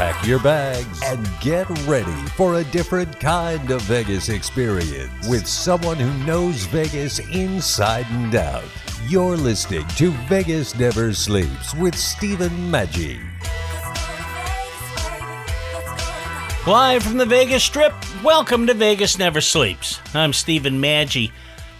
Pack your bags and get ready for a different kind of Vegas experience with someone who knows Vegas inside and out. You're listening to Vegas Never Sleeps with Stephen Maggi. Live from the Vegas Strip, welcome to Vegas Never Sleeps. I'm Stephen Maggi.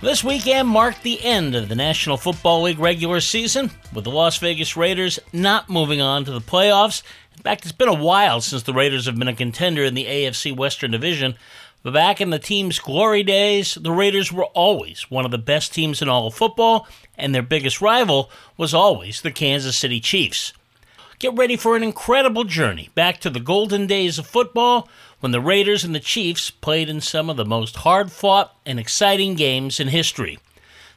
This weekend marked the end of the National Football League regular season, with the Las Vegas Raiders not moving on to the playoffs. In fact, it's been a while since the Raiders have been a contender in the AFC Western Division. But back in the team's glory days, the Raiders were always one of the best teams in all of football, and their biggest rival was always the Kansas City Chiefs. Get ready for an incredible journey back to the golden days of football when the Raiders and the Chiefs played in some of the most hard fought and exciting games in history.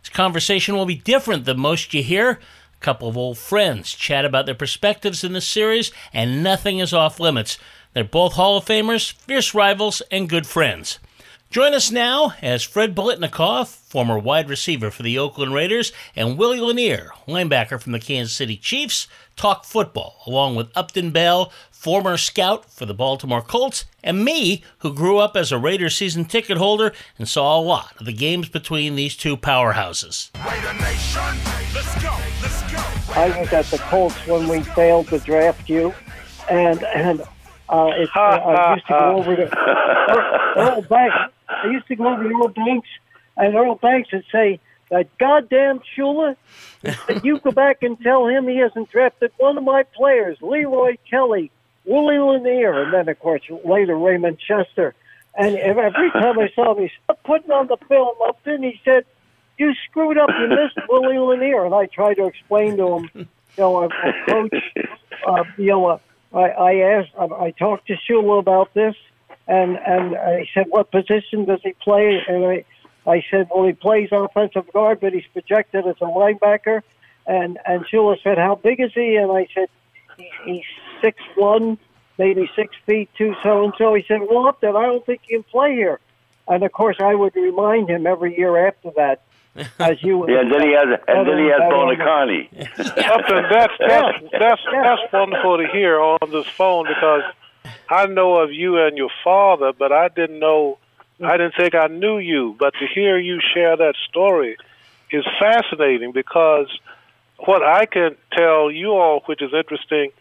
This conversation will be different than most you hear. Couple of old friends chat about their perspectives in the series, and nothing is off limits. They're both Hall of Famers, fierce rivals, and good friends. Join us now as Fred Biletnikoff, former wide receiver for the Oakland Raiders, and Willie Lanier, linebacker from the Kansas City Chiefs, talk football, along with Upton Bell, former scout for the Baltimore Colts, and me, who grew up as a Raiders season ticket holder and saw a lot of the games between these two powerhouses. I was at the Colts when we failed to draft you, and and uh, it, uh, I used to go over to Earl, Earl Banks. I used to go over to Earl Banks, and Earl Banks would say, "That goddamn Shula, you go back and tell him he hasn't drafted one of my players, Leroy Kelly, Willie Lanier, and then of course later Raymond Chester." And every time I saw him, he stopped putting on the film up, and he said, "You screwed up. You missed Willie Lanier." And I tried to explain to him, you know, a, coach, uh, you know. Uh, I, I asked, I, I talked to Shula about this, and and I said, "What position does he play?" And I, I said, "Well, he plays offensive guard, but he's projected as a linebacker." And and Shula said, "How big is he?" And I said, he, "He's six one, maybe six feet two, so and so." He said, "Well, Upton, I don't think he can play here." And of course, I would remind him every year after that. As you Yeah, and then he has, and then he has Buoniconti. Upton, that's that's that's that's wonderful to hear on this phone because I know of you and your father, but I didn't know, I didn't think I knew you. But to hear you share that story is fascinating because what I can tell you all, which is interesting,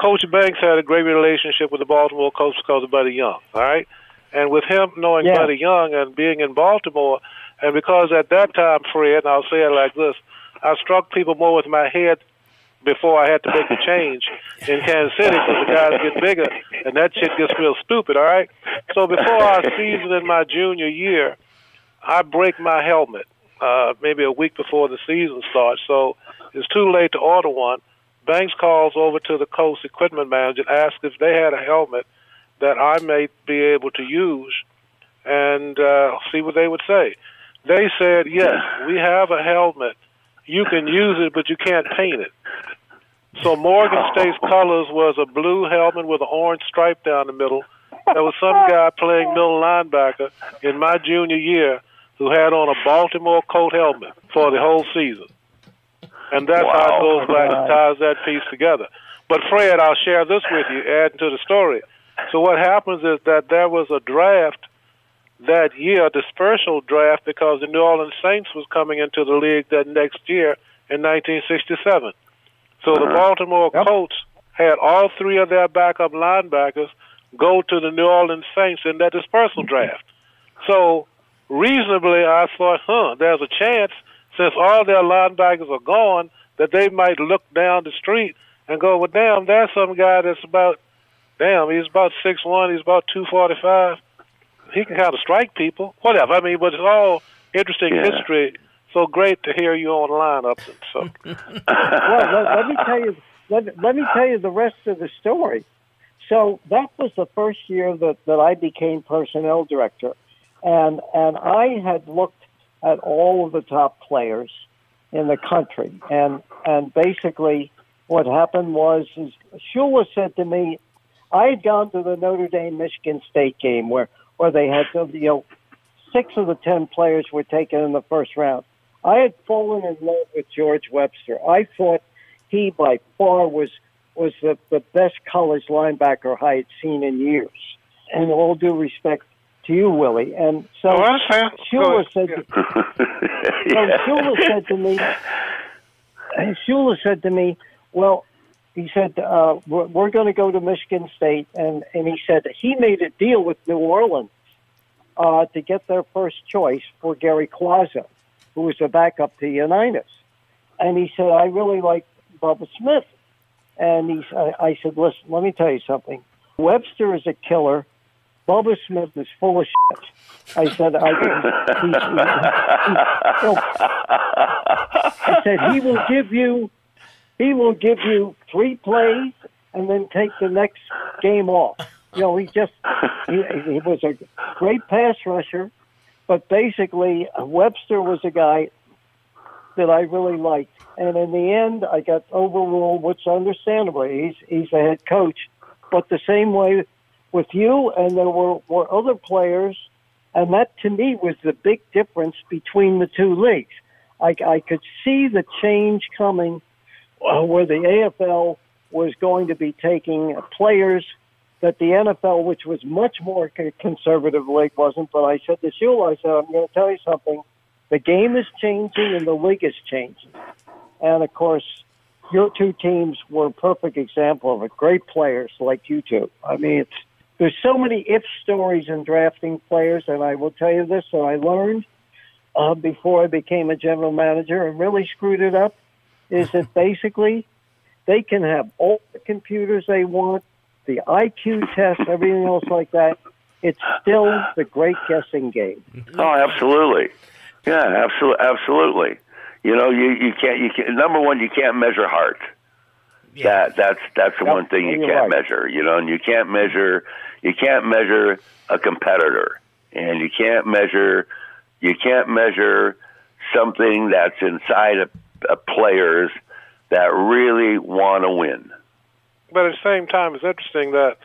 Coach Banks had a great relationship with the Baltimore coach because of Buddy Young. All right, and with him knowing Yeah. Buddy Young and being in Baltimore, and because at that time, Fred, and I'll say it like this, I struck people more with my head before I had to make the change in Kansas City because the guys get bigger and that shit gets real stupid, all right? So before our season in my junior year, I break my helmet uh, maybe a week before the season starts. So it's too late to order one. Banks calls over to the Colts equipment manager and asks if they had a helmet that I may be able to use and uh, see what they would say. They said, yes, we have a helmet. You can use it, but you can't paint it. So Morgan State's colors was a blue helmet with an orange stripe down the middle. There was some guy playing middle linebacker in my junior year who had on a Baltimore Colt helmet for the whole season. And that's how it goes back and ties that piece together. But Fred, I'll share this with you, adding to the story. So what happens is that there was a draft that year, a dispersal draft, because the New Orleans Saints was coming into the league that next year in 1967. So the uh-huh. Baltimore Colts had all three of their backup linebackers go to the New Orleans Saints in that dispersal draft. So reasonably, I thought, huh, there's a chance since all their linebackers are gone that they might look down the street and go, well, damn, there's some guy that's about, damn, he's about six one, he's about two forty five. He can kind of strike people, whatever. I mean, but it's all interesting Yeah. history. So great to hear you on the line, Upton. So well, let, let me tell you. Let, let me tell you the rest of the story. So that was the first year that, that I became personnel director. and and I had looked at all of the top players in the country, and and basically what happened was is Shula said to me, I had gone to the Notre Dame Michigan State game where where they had you know six of the ten players were taken in the first round. I had fallen in love with George Webster. I thought he by far was was the, the best college linebacker I had seen in years. And all due respect to you, Willie. And so oh, Shula said, to, yeah. so Shula said to me, and Shula said to me, well, he said, uh, we're, we're going to go to Michigan State. And, and he said he made a deal with New Orleans uh, to get their first choice for Gary Cuozzo, who was a backup to Unitas. And he said, I really like Bubba Smith. And he, I, I said, listen, let me tell you something. Webster is a killer. Bubba Smith is full of shit. I said, I, he, he, he, I said he will give you, he will give you three plays and then take the next game off. You know, he just he, he was a great pass rusher, but basically uh, Webster was a guy that I really liked. And in the end, I got overruled, which understandably, he's he's a head coach. But the same way with you, and there were, were other players, and that to me was the big difference between the two leagues. I, I could see the change coming uh, where the AFL was going to be taking players that the NFL, which was much more conservative league, wasn't. But I said to Shula, I said, I'm going to tell you something. The game is changing and the league is changing. And of course, your two teams were a perfect example of it. Great players like you two. I mean, it's, there's so many if stories in drafting players, and I will tell you this that I learned uh, before I became a general manager and really screwed it up is that basically they can have all the computers they want, the IQ test, everything else like that. It's still the great guessing game. Oh, absolutely. Yeah, absolutely, absolutely. You know, you you can't you can number one you can't measure heart. Yeah. That that's that's the Yep, one thing you can't right. measure. You know, and you can't measure you can't measure a competitor, and you can't measure you can't measure something that's inside of, of players that really want to win. But at the same time, it's interesting that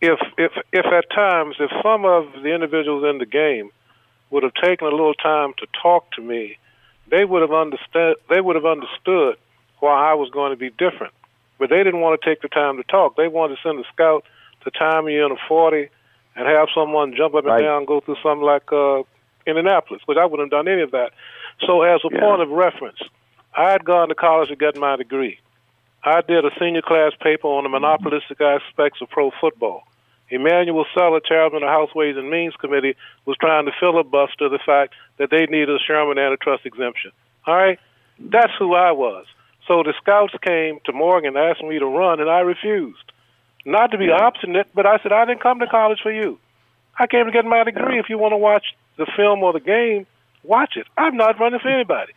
if if if at times if some of the individuals in the game would have taken a little time to talk to me, they would have understood. They would have understood why I was going to be different. But they didn't want to take the time to talk. They wanted to send a scout to time you in a forty and have someone jump up and Right. down and go through something like uh, Indianapolis, which I wouldn't have done any of that. So, as a Yeah. point of reference, I had gone to college to get my degree. I did a senior class paper on the monopolistic aspects of pro football. Emanuel Celler, chairman of the House Ways and Means Committee, was trying to filibuster the fact that they needed a Sherman antitrust exemption. All right? That's who I was. So the scouts came to Morgan and asked me to run, and I refused. Not to be obstinate, but I said, I didn't come to college for you. I came to get my degree. If you want to watch the film or the game, watch it. I'm not running for anybody.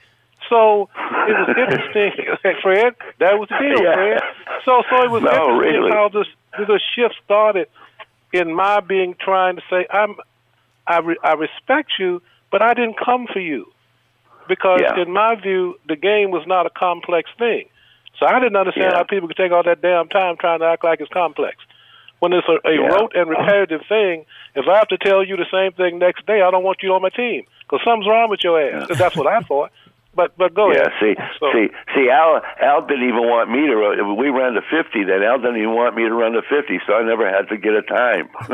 So it was interesting, Fred. That was the deal, Yeah. Fred. So, so it was No, interesting really. how this this shift started in my being trying to say, I'm, I, re, I respect you, but I didn't come for you because Yeah. in my view, the game was not a complex thing. So I didn't understand Yeah. how people could take all that damn time trying to act like it's complex. When it's a, a Yeah. rote and repetitive thing, if I have to tell you the same thing next day, I don't want you on my team because something's wrong with your ass. That's what I thought. But but go yeah, ahead. see, So- see, see. Al, Al didn't even want me to run. We ran to fifty. Then Al didn't even want me to run to fifty, so I never had to get a time.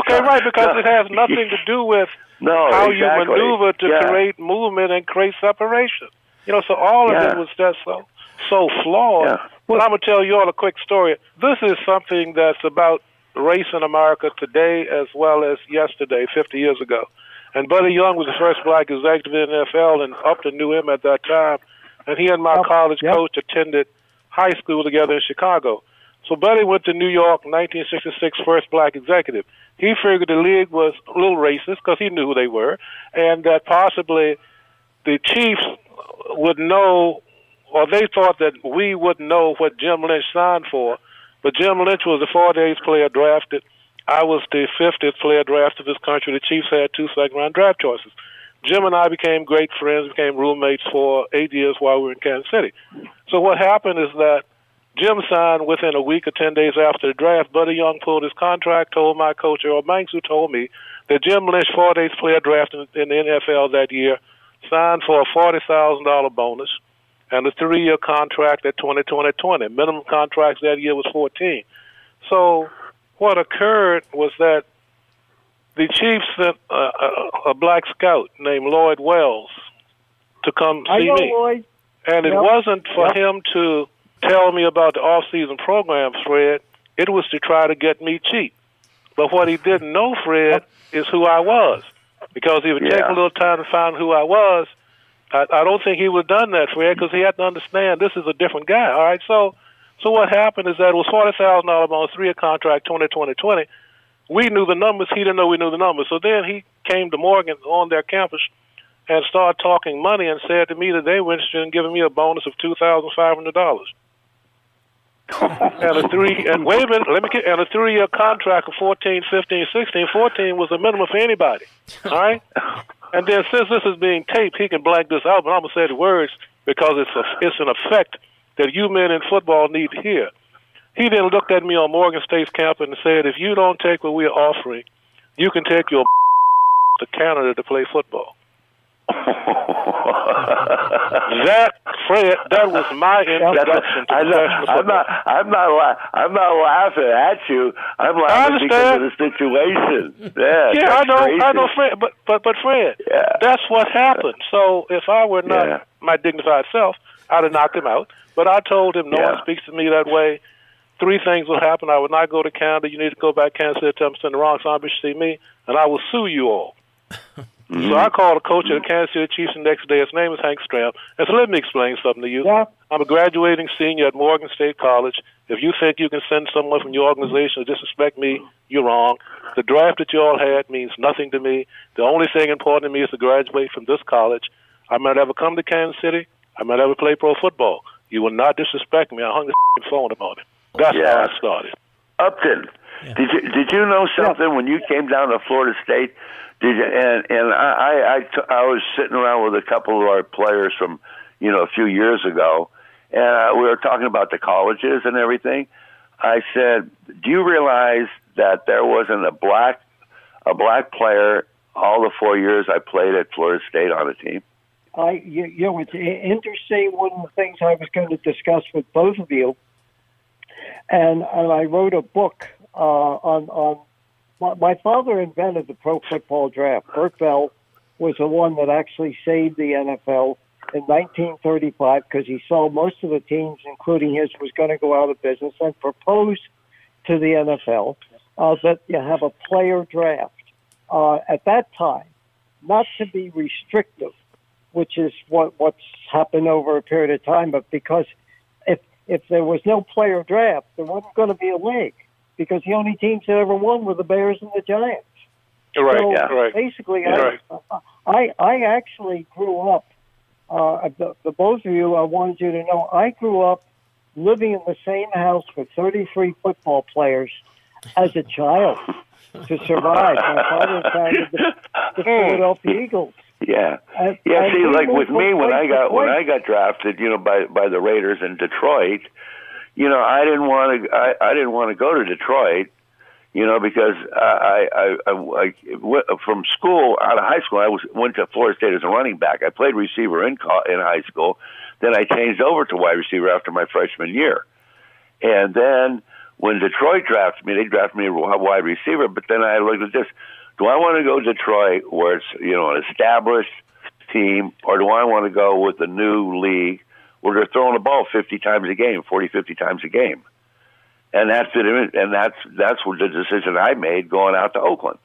Okay, right, because it has nothing to do with No, how exactly. you maneuver to Yeah. create movement and create separation. You know, so all of Yeah. it was just so so flawed. Yeah. But I'm gonna tell you all a quick story. This is something that's about race in America today as well as yesterday, 50 years ago. And Buddy Young was the first black executive in the NFL, and Upton knew him at that time. And he and my Yep, college yep. coach attended high school together in Chicago. So Buddy went to New York, 1966, first black executive. He figured the league was a little racist because he knew who they were, and that possibly the Chiefs would know, or they thought that we wouldn't know what Jim Lynch signed for. But Jim Lynch was four days player drafted I was the 50th player drafted this country. The Chiefs had two second round draft choices. Jim and I became great friends, became roommates for eight years while we were in Kansas City. So what happened is that Jim signed within a week or 10 days after the draft. Buddy Young pulled his contract, told my coach, Earl Banks, who told me that Jim Lynch, 48th player drafted in the NFL that year, signed for a $40,000 bonus and a three year contract at 20 20 20. Minimum contracts that year was 14. So what occurred was that the Chiefs sent a, a, a black scout named Lloyd Wells to come I see know me. Lloyd. And it Yep. wasn't for Yep. him to tell me about the off-season program, Fred. It was to try to get me cheap. But what he didn't know, Fred, is who I was. Because he would take a little time to find who I was. I, I don't think he would have done that, Fred, because he had to understand this is a different guy. All right, so so what happened is that it was forty thousand dollars on a three-year contract, twenty twenty twenty. We knew the numbers. He didn't know we knew the numbers. So then he came to Morgan on their campus and started talking money and said to me that they were interested in giving me a bonus of two thousand five hundred dollars. and a three and minute, let me get and a three year contract of 14, 15, 16. 14 was the minimum for anybody. All right? And then since this is being taped, he can black this out, but I'm gonna say the words because it's a, it's an effect that you men in football need to hear. He then looked at me on Morgan State's campus and said, If you don't take what we're offering, you can take your to Canada to play football. That Fred, that was my introduction to I'm not, professional I'm football. not, I'm not, la- I'm not laughing at you. I'm laughing because of the situation. Yeah, yeah, I know, crazy. I know, Fred. But but but Fred, Yeah. that's what happened. So if I were not Yeah. my dignified self, I'd have knocked him out. But I told him, no Yeah. one speaks to me that way. Three things will happen. I would not go to Canada. You need to go back to Kansas City, tell them to send the wrong son to see me, and I will sue you all. So mm-hmm. I called the coach of the Kansas City Chiefs the next day. His name is Hank Stram. And so let me explain something to you. Yeah. I'm a graduating senior at Morgan State College. If you think you can send someone from your organization to disrespect me, you're wrong. The draft that you all had means nothing to me. The only thing important to me is to graduate from this college. I might ever come to Kansas City. I might ever play pro football. You will not disrespect me. I hung the phone about it. That's Yeah. how I started. Upton, did you did you know something when you came down to Florida State? Did you, and and I I I, was sitting around with a couple of our players from you know a few years ago, and uh, we were talking about the colleges and everything. I said, "Do you realize that there wasn't a black a black player all the four years I played at Florida State on a team?" I, you, you know, it's interesting. One of the things I was going to discuss with both of you, and and I wrote a book uh, on on. My, my father invented the pro football draft. Bert Bell was the one that actually saved the NFL in 1935 because he saw most of the teams, including his, was going to go out of business, and proposed to the NFL uh, that you have a player draft. Uh, at that time, not to be restrictive, which is what what's happened over a period of time. But because if if there was no player draft, there wasn't going to be a league because the only teams that ever won were the Bears and the Giants. You're right. So yeah. Right. basically, I, I I actually grew up. Uh, the, the both of you, I wanted you to know, I grew up living in the same house with 33 football players as a child to survive. My father founded the, the Philadelphia Eagles. Yeah. And- Yeah, and see, like with me when I got when. I got drafted, you know, by by the Raiders in Detroit, you know, I didn't want to I, I didn't want to go to Detroit, you know, because I I, I, I went from school out of high school I was went to Florida State as a running back. I played receiver in in high school, then I changed over to wide receiver after my freshman year, and then when Detroit drafted me, they drafted me a wide receiver. But then I looked at this: Do I want to go to Detroit, where it's you know an established team, or do I want to go with a new league where they're throwing the ball 50 times a game, 40, 50 times a game? And that's it. And that's that's what the decision I made going out to Oakland.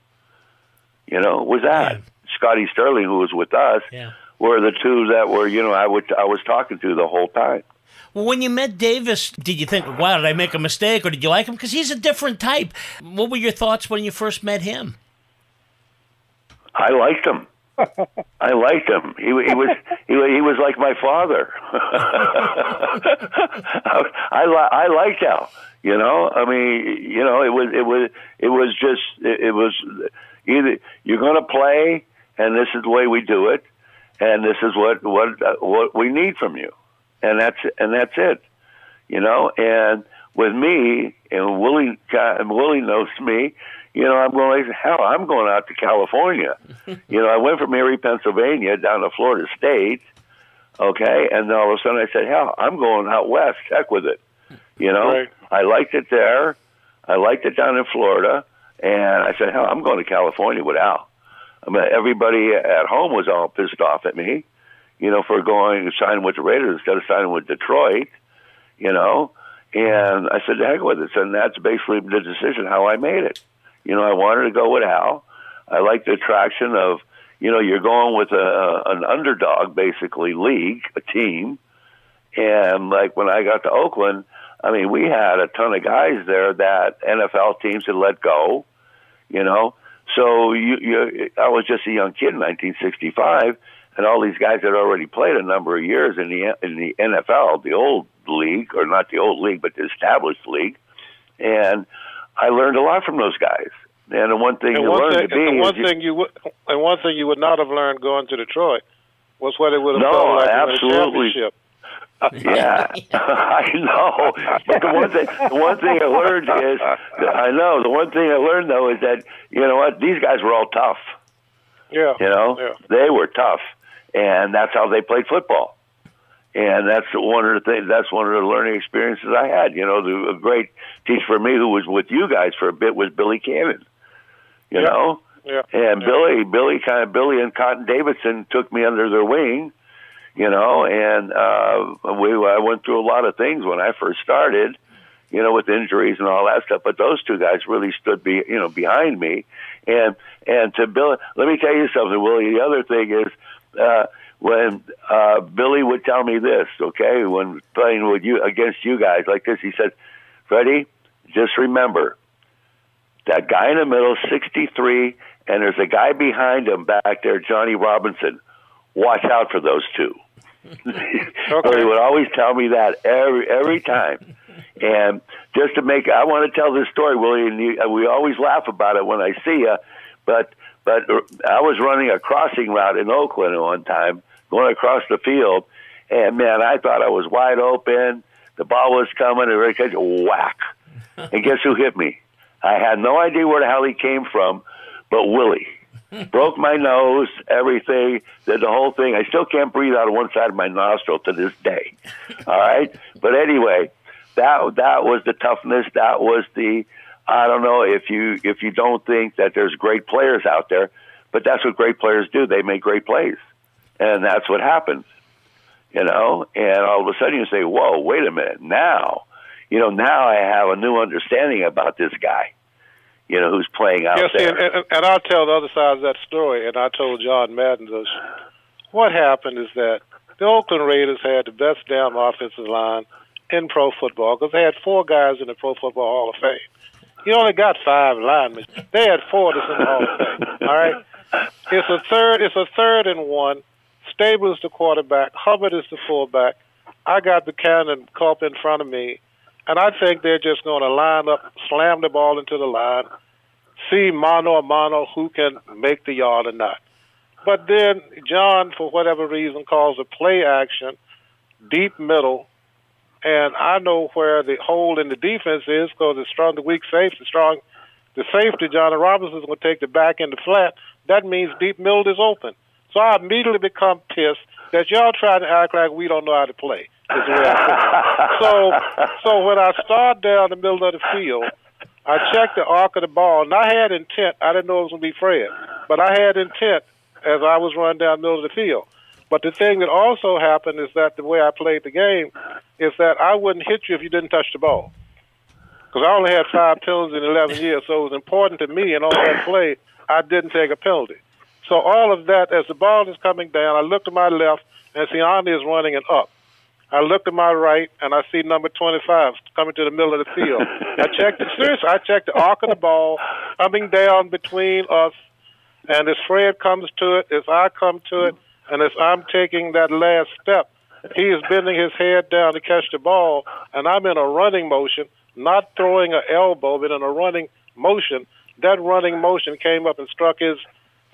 You know, was that Scotty Stirling, who was with us, Yeah. were the two that were you know I would I was talking to the whole time. Well, when you met Davis, did you think, wow, did I make a mistake or did you like him? Because he's a different type. What were your thoughts when you first met him? I liked him. I liked him. He, he was he, he was like my father. I li- I liked Al. You know, I mean, you know, it was it was it was just it, it was either you're going to play, and this is the way we do it, and this is what what what we need from you, and that's and that's it. You know, and with me and Willie Willie knows me. You know, I'm going hell. I'm going out to California. you know, I went from Erie, Pennsylvania, down to Florida State. Okay, and then all of a sudden I said, hell, I'm going out west. Heck with it. You know, Right. I liked it there. I liked it down in Florida, and I said, hell, I'm going to California with Al. I mean, everybody at home was all pissed off at me, you know, for going and signing with the Raiders instead of signing with Detroit, you know. And I said, the heck with it. And that's basically the decision how I made it. You know, I wanted to go with Al. I like the attraction of, you know, you're going with a an underdog, basically league, a team. And like when I got to Oakland, I mean, we had a ton of guys there that NFL teams had let go. You know, so you, you, I was just a young kid in 1965, and all these guys had already played a number of years in the in the NFL, the old league, or not the old league, but the established league. And I learned a lot from those guys. And the one thing And you one learn thing, to be one thing you would, and one thing you would not have learned going to Detroit was what it would have No, felt like to win a championship. Yeah, I know. But the one thing, the one thing I learned is, I know the one thing I learned though is that you know what these guys were all tough. Yeah, You know, yeah. they were tough, and that's how they played football. And that's one of the things. That's one of the learning experiences I had. You know, the a great teacher for me who was with you guys for a bit was Billy Cannon. You Yeah. know, Yeah. and Billy, Billy, kind of Billy and Cotton Davidson took me under their wing, you know, and uh, we I went through a lot of things when I first started, you know, with injuries and all that stuff. But those two guys really stood, be you know, behind me, and and to Billy, let me tell you something, Willie. The other thing is. Uh, when uh, Billy would tell me this, okay, when playing with you against you guys like this, he said, "Freddie, just remember that guy in the middle, 63, and there's a guy behind him back there, Johnny Robinson. Watch out for those two. So he would always tell me that every every time. And just to make, I want to tell this story, Willie, and you, we always laugh about it when I see you. But but I was running a crossing route in Oakland one time, going across the field, and man, I thought I was wide open. The ball was coming, and right whack. And guess who hit me? I had no idea where the hell he came from, but Willie broke my nose, everything, did the whole thing. I still can't breathe out of one side of my nostril to this day. All right, but anyway, that that was the toughness. That was the I don't know if you if you don't think that there's great players out there, but that's what great players do. They make great plays, and that's what happens. You know, and all of a sudden you say, "Whoa, wait a minute!" Now, you know, now I have a new understanding about this guy. You know, who's playing out Yes, there. and, and, and I'll tell the other side of that story. And I told John Madden this. What happened is that the Oakland Raiders had the best damn offensive line in pro football because they had four guys in the Pro Football Hall of Fame. You only got five linemen. They had four that's in the Hall of Fame. All right. It's a third. It's a third and one. Stabler is the quarterback. Hubbard is the fullback. I got the cannon cup in front of me, and I think they're just going to line up, slam the ball into the line, see mano a mano who can make the yard or not. But then John, for whatever reason, calls a play action, deep middle, and I know where the hole in the defense is because the strong, the weak safety, strong, the safety, Johnny Robinson is going to take the back end the flat. That means deep middle is open. So I immediately become pissed that y'all try to act like we don't know how to play. Is the way I feel. so, so when I start down the middle of the field, I checked the arc of the ball, and I had intent. I didn't know it was going to be Fred, but I had intent as I was running down the middle of the field. But the thing that also happened is that the way I played the game is that I wouldn't hit you if you didn't touch the ball. Because I only had five penalties in 11 years, so it was important to me in all that play, I didn't take a penalty. So all of that, as the ball is coming down, I look to my left and see Andy is running and up. I look to my right and I see number 25 coming to the middle of the field. I checked the seriously, I checked the arc of the ball coming down between us And as Fred comes to it, as I come to it, and as I'm taking that last step, he is bending his head down to catch the ball, and I'm in a running motion, not throwing an elbow, but in a running motion. That running motion came up and struck his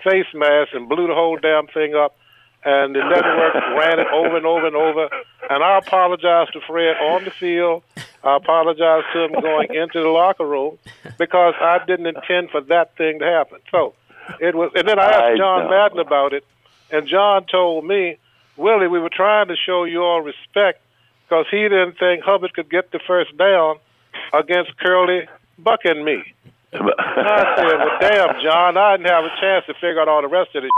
face mask and blew the whole damn thing up. And the network ran it over and over and over. And I apologized to Fred on the field. I apologized to him going into the locker room because I didn't intend for that thing to happen. So it was. And then I asked John Madden about it, and John told me, Willie, we were trying to show you all respect because he didn't think Hubbard could get the first down against Curley, Buck, and me. I said, "Well, damn, John, I didn't have a chance to figure out all the rest of this."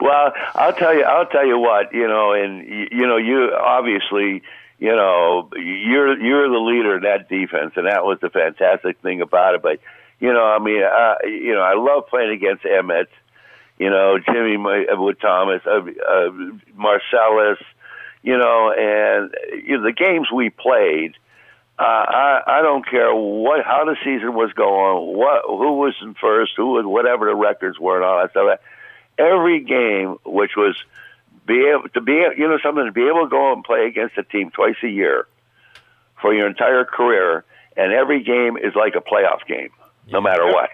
well, I'll tell you. I'll tell you what. You know, and you, know, you obviously, you know, you're you're the leader in that defense, and that was the fantastic thing about it. But you know, I mean, uh, you know, I love playing against Emmitt. You know, Jimmy with Thomas, uh, uh, Marsalis. You know, and you know, the games we played uh, I I don't care what how the season was going, what who was in first, who was whatever the records were, and all that stuff. Every game, which was be able to be you know something to be able to go and play against a team twice a year for your entire career, and every game is like a playoff game, no matter what.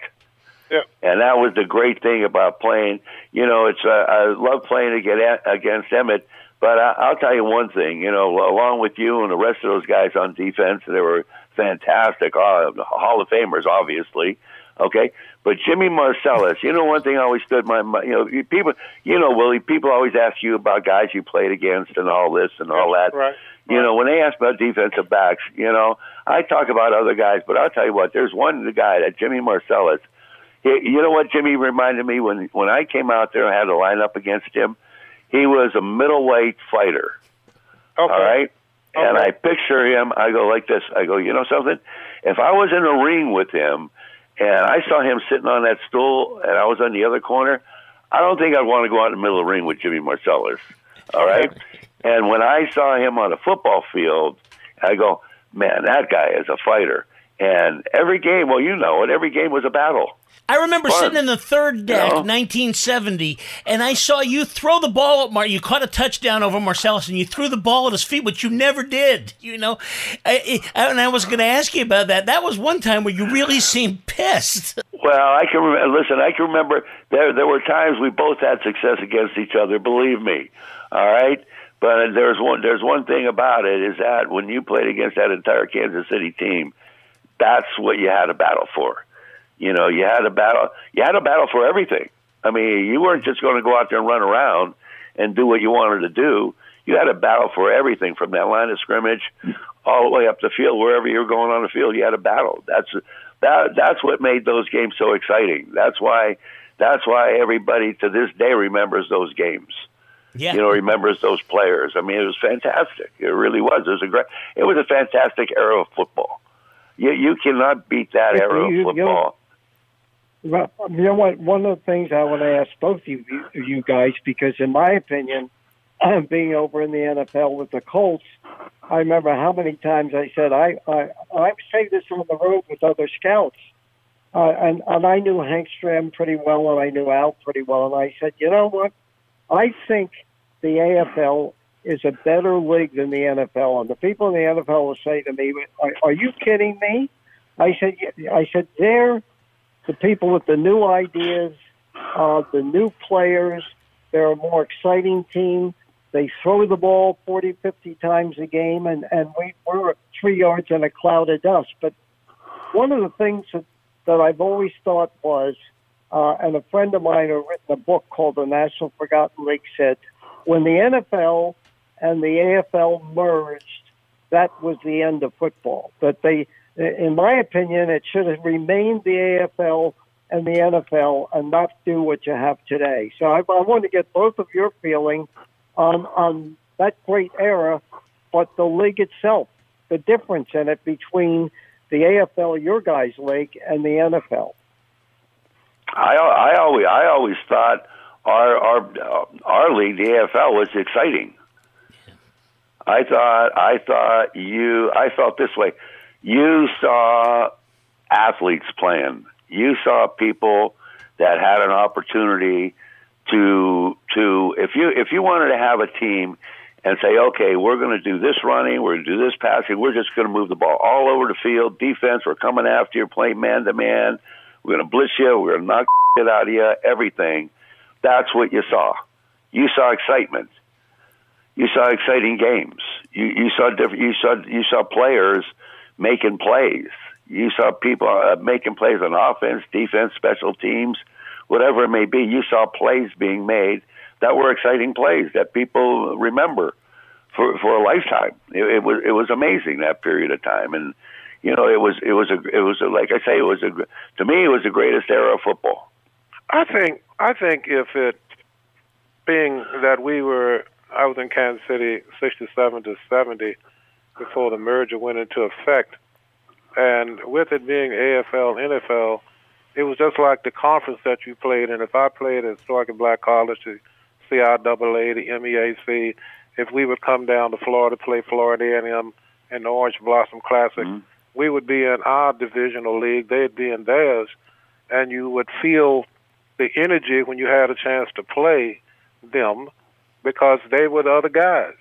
Yeah. And that was the great thing about playing. You know, it's uh, I love playing against against Emmitt. But I, I'll tell you one thing. You know, along with you and the rest of those guys on defense, they were fantastic. Uh, Hall of Famers, obviously. Okay, but Jimmy Marsalis. You know, one thing I always stood my, my you know people. You know, Willie. People always ask you about guys you played against and all this and all that. Right. You know, when they ask about defensive backs, you know, I talk about other guys, but I'll tell you what, there's one guy that Jimmy Marsalis. He, you know what Jimmy reminded me when when I came out there and had to line up against him. He was a middleweight fighter. Okay. All right. And I picture him. I go like this. I go, you know something? If I was in a ring with him, and I saw him sitting on that stool, and I was on the other corner, I don't think I'd want to go out in the middle of the ring with Jimmy Marsalis. All right. And when I saw him on a football field, I go, man, that guy is a fighter. And every game, well, you know it. Every game was a battle. I remember Fun. sitting in the third deck, You know? 1970, and I saw you throw the ball at Mar. You caught a touchdown over Marsalis, and you threw the ball at his feet, which you never did. You know, I, I, and I was going to ask you about that. That was one time where you really seemed pissed. Well, I can remember. Listen, I can remember there there were times we both had success against each other. Believe me, all right. But there's one there's one thing about it is that when you played against that entire Kansas City team, that's what you had a battle for. You know, you had a battle. You had a battle for everything. I mean, you weren't just going to go out there and run around and do what you wanted to do. You had a battle for everything from that line of scrimmage all the way up the field, wherever you were going on the field. You had a battle. That's that. That's what made those games so exciting. That's why. That's why everybody to this day remembers those games. Yeah. You know, remembers those players. I mean, it was fantastic. It really was. It was a great. It was a fantastic era of football. You you cannot beat that era of you- you- football. Well, you know what? One of the things I want to ask both of you, you guys, because in my opinion, being over in the NFL with the Colts, I remember how many times I said I I I say this on the road with other scouts, uh, and and I knew Hank Stram pretty well, and I knew Al pretty well, and I said, you know what? I think the AFL is a better league than the NFL, and the people in the NFL will say to me, "Are, are you kidding me?" I said. I said they're the people with the new ideas, uh, the new players. They're a more exciting team. They throw the ball 40, 50 times a game, and, and we, we're three yards in a cloud of dust. But one of the things that, that I've always thought was, uh, and a friend of mine who written a book called The National Forgotten League said, when the NFL and the AFL merged, that was the end of football. But they, in my opinion, it should have remained the AFL and the NFL and not do what you have today. So I, I want to get both of your feeling on on that great era, but the league itself, the difference in it between the AFL, your guys' league, and the NFL. I I always I always thought our our our league, the AFL, was exciting. I thought I thought you I felt this way. You saw athletes playing. You saw people that had an opportunity to to if you if you wanted to have a team and say, okay, we're going to do this running, we're going to do this passing, we're just going to move the ball all over the field. Defense, we're coming after you, playing man to man. We're going to blitz you. We're going to knock it out of you. Everything. That's what you saw. You saw excitement. You saw exciting games. You you saw different. You saw you saw players making plays. You saw people uh, making plays on offense, defense, special teams, whatever it may be. You saw plays being made that were exciting plays that people remember for for a lifetime. It, it was it was amazing that period of time, and you know it was it was a it was a, like I say it was a to me it was the greatest era of football. I think I think if it being that we were I was in Kansas City sixty seven to seventy before the merger went into effect, and with it being AFL NFL, it was just like the conference that you played in. If I played at Historic and Black College, the CIAA, the MEAC, if we would come down to Florida to play Florida A&M and the Orange Blossom Classic, mm-hmm. we would be in our divisional league, they'd be in theirs, and you would feel the energy when you had a chance to play them because they were the other guys.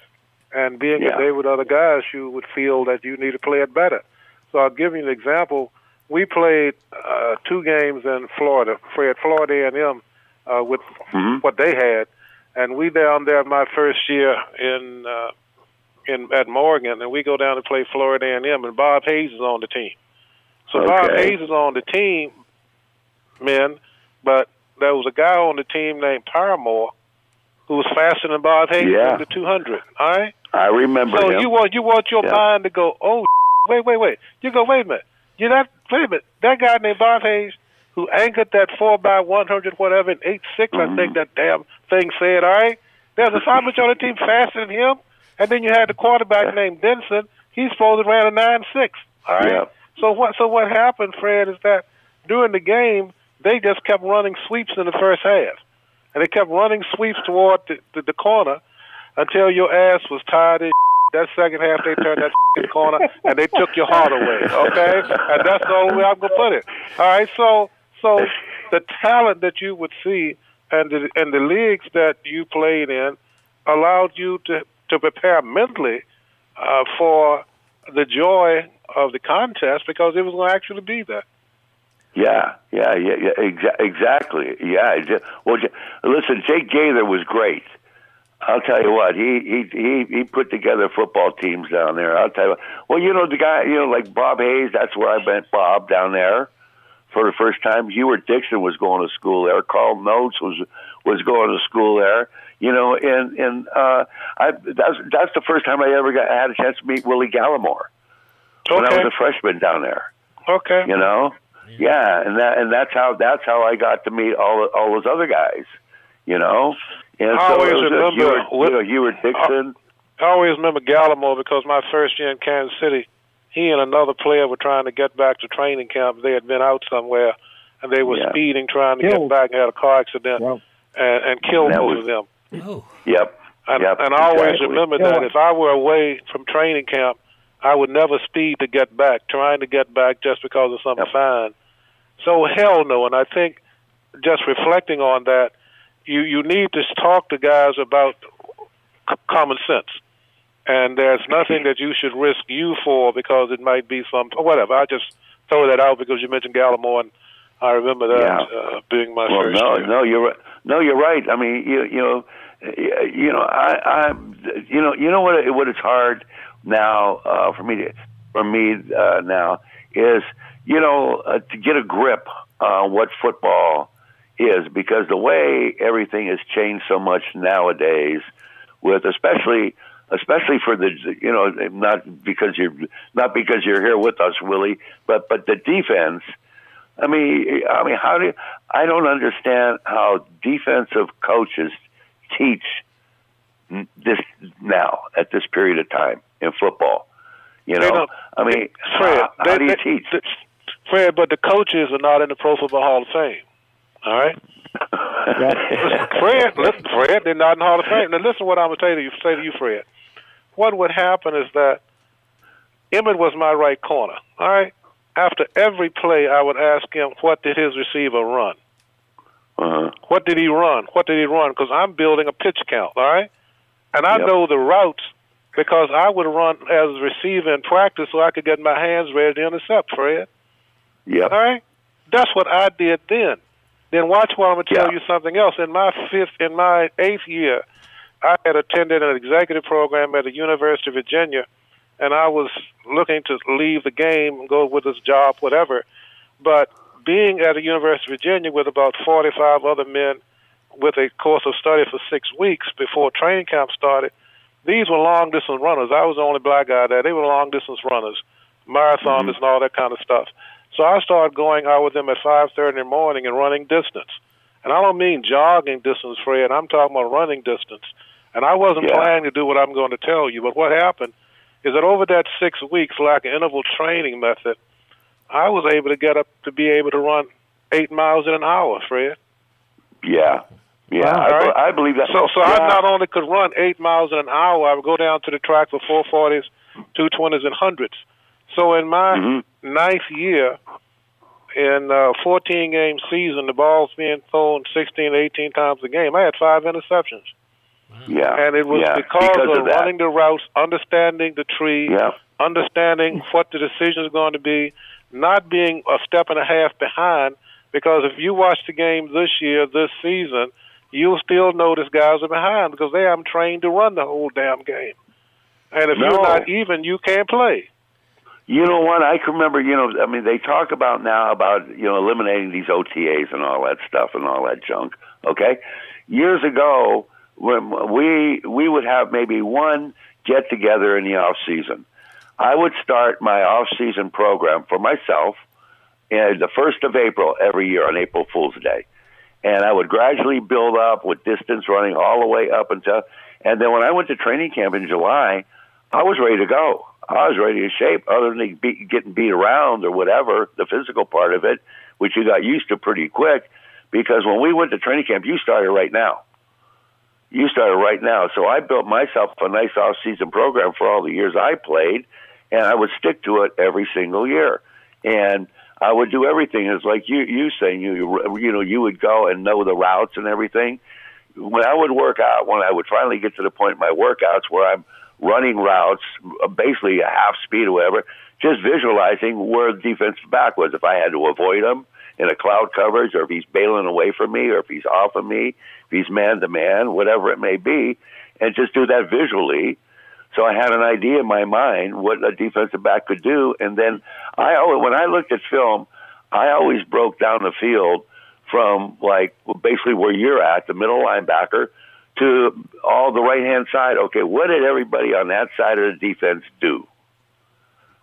And being yeah. that they were the other guys, you would feel that you need to play it better. So I'll give you an example. We played uh, two games in Florida, Fred, Florida A&M, uh, with mm-hmm. what they had, and we down there my first year in uh, in at Morgan, and we go down to play Florida A&M, and Bob Hayes is on the team. So okay. Bob Hayes is on the team, men, but there was a guy on the team named Paramore who was faster than Bob Hayes yeah. in the 200. All right. I remember. So him. you want you want your yeah. mind to go, oh, wait, wait, wait. You go, wait a minute. You that wait a minute. That guy named Bob Hayes who anchored that four by one hundred whatever in eight six, mm-hmm. I think that damn thing said. All right. There's a Simon on the team faster than him, and then you had the quarterback named Denson. He's supposed to ran a nine six. All right. Yeah. So what? So what happened, Fred, is that during the game they just kept running sweeps in the first half and they kept running sweeps toward the, the, the corner until your ass was tired as that second half they turned that corner and they took your heart away. Okay, and that's the only way I'm gonna put it. All right, so so the talent that you would see and the and the leagues that you played in allowed you to to prepare mentally uh, for the joy of the contest because it was going to actually be there. Yeah, yeah, yeah, yeah exa- exactly. Yeah. Well, listen, Jake Gaither was great. I'll tell you what, he he he he put together football teams down there. I'll tell you. What. Well, you know the guy, you know, like Bob Hayes. That's where I met Bob down there for the first time. Hewritt Dixon was going to school there. Carl Notes was was going to school there. You know, and and uh, I that's that's the first time I ever got had a chance to meet Willie Galimore okay. when I was a freshman down there. Okay. You know, yeah, and that and that's how that's how I got to meet all all those other guys. You know, and I so always it was remember Hewritt, you know, Hewritt Dixon. I, I always remember Galimore because my first year in Kansas City, he and another player were trying to get back to training camp. They had been out somewhere, and they were Yeah. speeding trying to Killed. get back. and Had a car accident Wow. and, and killed That both was- of them. Oh. Yep. And, Yep, and I always exactly. remember Yeah. that if I were away from training camp, I would never speed to get back, trying to get back just because of some Yep. fine. So hell no. And I think just reflecting on that, you you need to talk to guys about c- common sense. And there's nothing that you should risk you for because it might be some or whatever. I just throw that out because you mentioned Galimore, and I remember that Yeah. uh, being my Well, first no, year. no, you're right. No, you're right. I mean, you you know, you know, I, I, you know, you know what? It, it's hard now uh, for me to, for me uh, now is you know uh, to get a grip on what football is because the way everything has changed so much nowadays, with especially especially for the you know not because you're not because you're here with us, Willie, but but the defense. I mean, I mean, how do you, I don't understand how defensive coaches teach this now at this period of time in football. You know, I mean, Fred, how, they- how do you they- teach? th- Fred, but the coaches are not in the Pro Football Hall of Fame. All right, Fred, listen, Fred, they're not in the Hall of Fame. Now, listen, to what I'm gonna tell you. Say to you, Fred. What would happen is that Emmitt was my right corner. All right, after every play, I would ask him, what did his receiver run? Uh-huh. What did he run? What did he run? Because I'm building a pitch count, all right? And I Yep. know the routes because I would run as a receiver in practice so I could get my hands ready to intercept, Fred. Yeah. All right? That's what I did then. Then watch while I'm going to tell Yeah. you something else. In my fifth, in my eighth year, I had attended an executive program at the University of Virginia, and I was looking to leave the game and go with this job, whatever. But being at the University of Virginia with about 45 other men with a course of study for six weeks before training camp started, these were long distance runners. I was the only black guy there. They were long distance runners, marathoners, mm-hmm. and all that kind of stuff. So I started going out with them at 5:30 in the morning and running distance. And I don't mean jogging distance, Fred. I'm talking about running distance. And I wasn't Yeah. planning to do what I'm going to tell you, but what happened is that over that six weeks, like an interval training method, I was able to get up to be able to run eight miles in an hour, Fred. Yeah. Yeah. Wow. I, right. I believe that. So, so yeah. I not only could run eight miles in an hour, I would go down to the track for 440s, 220s, and hundreds. So in my Mm-hmm. ninth year, in a 14 game season, the ball's being thrown 16, 18 times a game. I had five interceptions. Yeah. And it was yeah. because, of, of, running the routes, understanding the tree, Yeah. understanding what the decision is going to be, not being a step and a half behind. Because if you watch the game this year, this season, you'll still notice guys are behind because they haven't trained to run the whole damn game. And if No. you're not even, you can't play. You know what? I can remember. You know, I mean, they talk about now about you know eliminating these OTAs and all that stuff and all that junk. Okay, years ago when we we would have maybe one get together in the off season, I would start my off season program for myself in the first of April every year on April Fool's Day, and I would gradually build up with distance running all the way up until, and then when I went to training camp in July, I was ready to go. I was ready to shape, other than be, getting beat around or whatever, the physical part of it, which you got used to pretty quick. Because when we went to training camp, you started right now. You started right now. So I built myself a nice off-season program for all the years I played, and I would stick to it every single year. And I would do everything. It's like you you saying you you know you would go and know the routes and everything. When I would work out, when I would finally get to the point in my workouts where I'm running routes, basically a half speed or whatever, just visualizing where the defensive back was. If I had to avoid him in a cloud coverage, or if he's bailing away from me, or if he's off of me, if he's man to man, whatever it may be, and just do that visually. So I had an idea in my mind what a defensive back could do, and then I always, when I looked at film, I always broke down the field from like basically where you're at, the middle linebacker, to all the right hand side. Okay, what did everybody on that side of the defense do?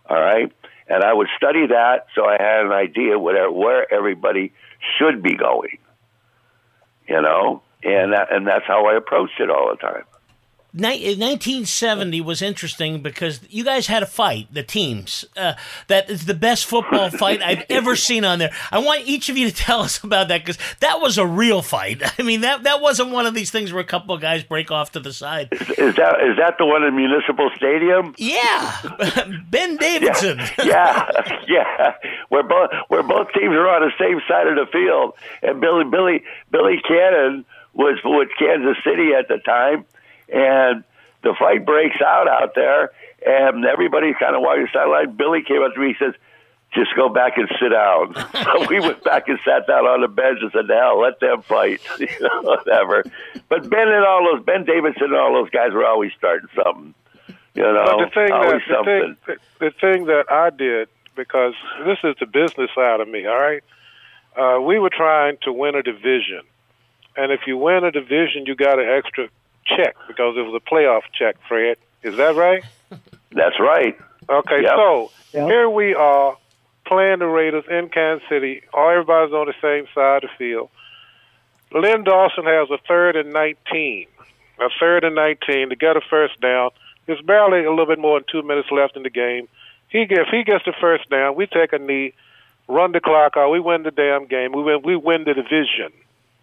All right, and I would study that so I had an idea where where everybody should be going. You know, and that, and that's how I approached it all the time. Ni- 1970 was interesting because you guys had a fight, the teams. Uh, that is the best football fight I've ever seen on there. I want each of you to tell us about that because that was a real fight. I mean, that that wasn't one of these things where a couple of guys break off to the side. Is that is that the one in Municipal Stadium? Yeah, Ben Davidson. yeah, yeah. Where both where both teams are on the same side of the field, and Billy Billy Billy Cannon was with Kansas City at the time, and the fight breaks out out there, and everybody's kind of walking the sideline. Billy came up to me, he says. Just go back and sit down. so we went back and sat down on the bench and said, "Hell, let them fight." you know, whatever. But Ben and all those Ben Davidson and all those guys were always starting something. You know, But the thing always that the something. thing, the thing that I did because this is the business side of me. All right, uh, we were trying to win a division, and if you win a division, you got an extra check because it was a playoff check. Fred, is that right? That's right. Okay, Yep. so Yep. here we are playing the Raiders in Kansas City. All everybody's on the same side of the field. Len Dawson has a third and 19. A third and 19 to get a first down. There's barely a little bit more than two minutes left in the game. He get, if he gets the first down, we take a knee, run the clock out. We win the damn game. We win. We win the division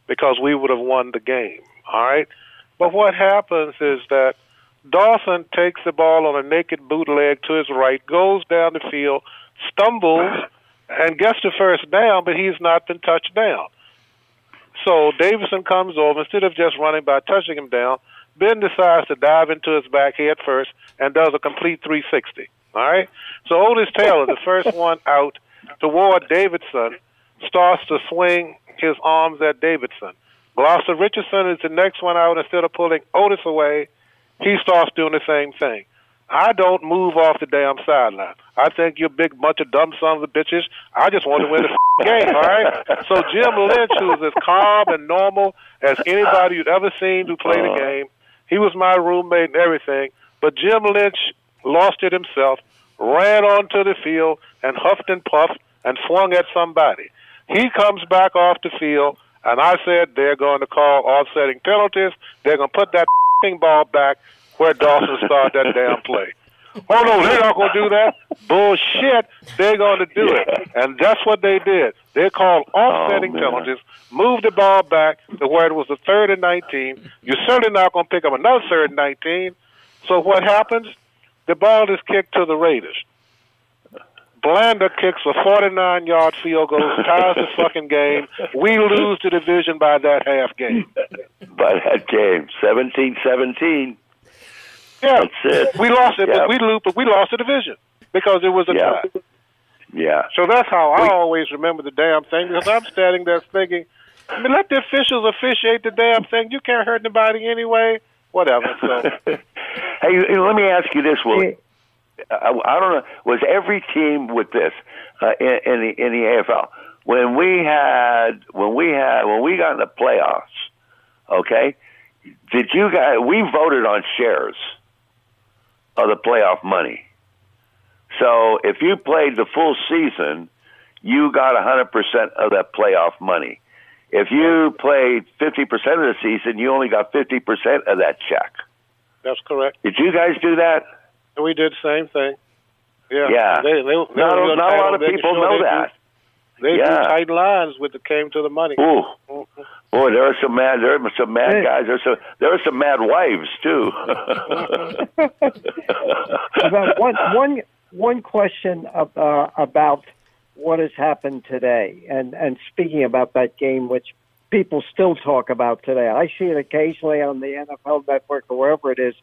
because we would have won the game. All right. But what happens is that Dawson takes the ball on a naked bootleg to his right, goes down the field, stumbles, and gets the first down, but he's not been touched down. So Davidson comes over instead of just running by touching him down. Ben decides to dive into his back head first and does a complete 360. All right. So Otis Taylor, the first one out toward Davidson, starts to swing his arms at Davidson. Gloster Richardson is the next one out. Instead of pulling Otis away, he starts doing the same thing. I don't move off the damn sideline. I think you're a big bunch of dumb sons of bitches. I just want to win the game, all right? So Jim Lynch, who's as calm and normal as anybody you'd ever seen who played a uh-huh. game, he was my roommate and everything. But Jim Lynch lost it himself, ran onto the field, and huffed and puffed and swung at somebody. He comes back off the field, and I said they're going to call offsetting penalties. They're going to put that ball back where Dawson started that damn play. Oh no, they're not going to do that. Bullshit. They're going to do it, and that's what they did. They called oh, offsetting Oh, penalties, moved the ball back to where it was the third and nineteen. You're certainly not going to pick up another third and nineteen. So what happens? The ball is kicked to the Raiders. Blanda kicks a 49 yard field goal, ties the fucking game. We lose the division by that half game. By that game, 17-17. Yeah, That's it. we lost it, Yeah. but we lose, but we lost the division because it was a Yeah. tie. Yeah. So that's how I always remember the damn thing because I'm standing there thinking, I mean, let the officials officiate the damn thing. You can't hurt nobody anyway. Whatever. So Hey, hey, let me ask you this, Willie. I, I don't know. Was every team with this uh, in, in the in the AFL when we had when we had when we got in the playoffs? Okay, did you guys? We voted on shares of the playoff money. So if you played the full season, you got a 100% of that playoff money. If you played 50% of the season, you only got 50% of that check. that's correct. Did you guys do that? We did the same thing. Yeah. Yeah. They, they, they Not, not tight a lot of making people sure know they that. Drew, they Yeah. drew tight lines with the came to the money. Ooh, boy, there are some mad. There are some mad guys. There's some. There are some mad wives too. about one one one question of, uh, about what has happened today, and and speaking about that game, which people still talk about today. I see it occasionally on the NFL Network or wherever it is.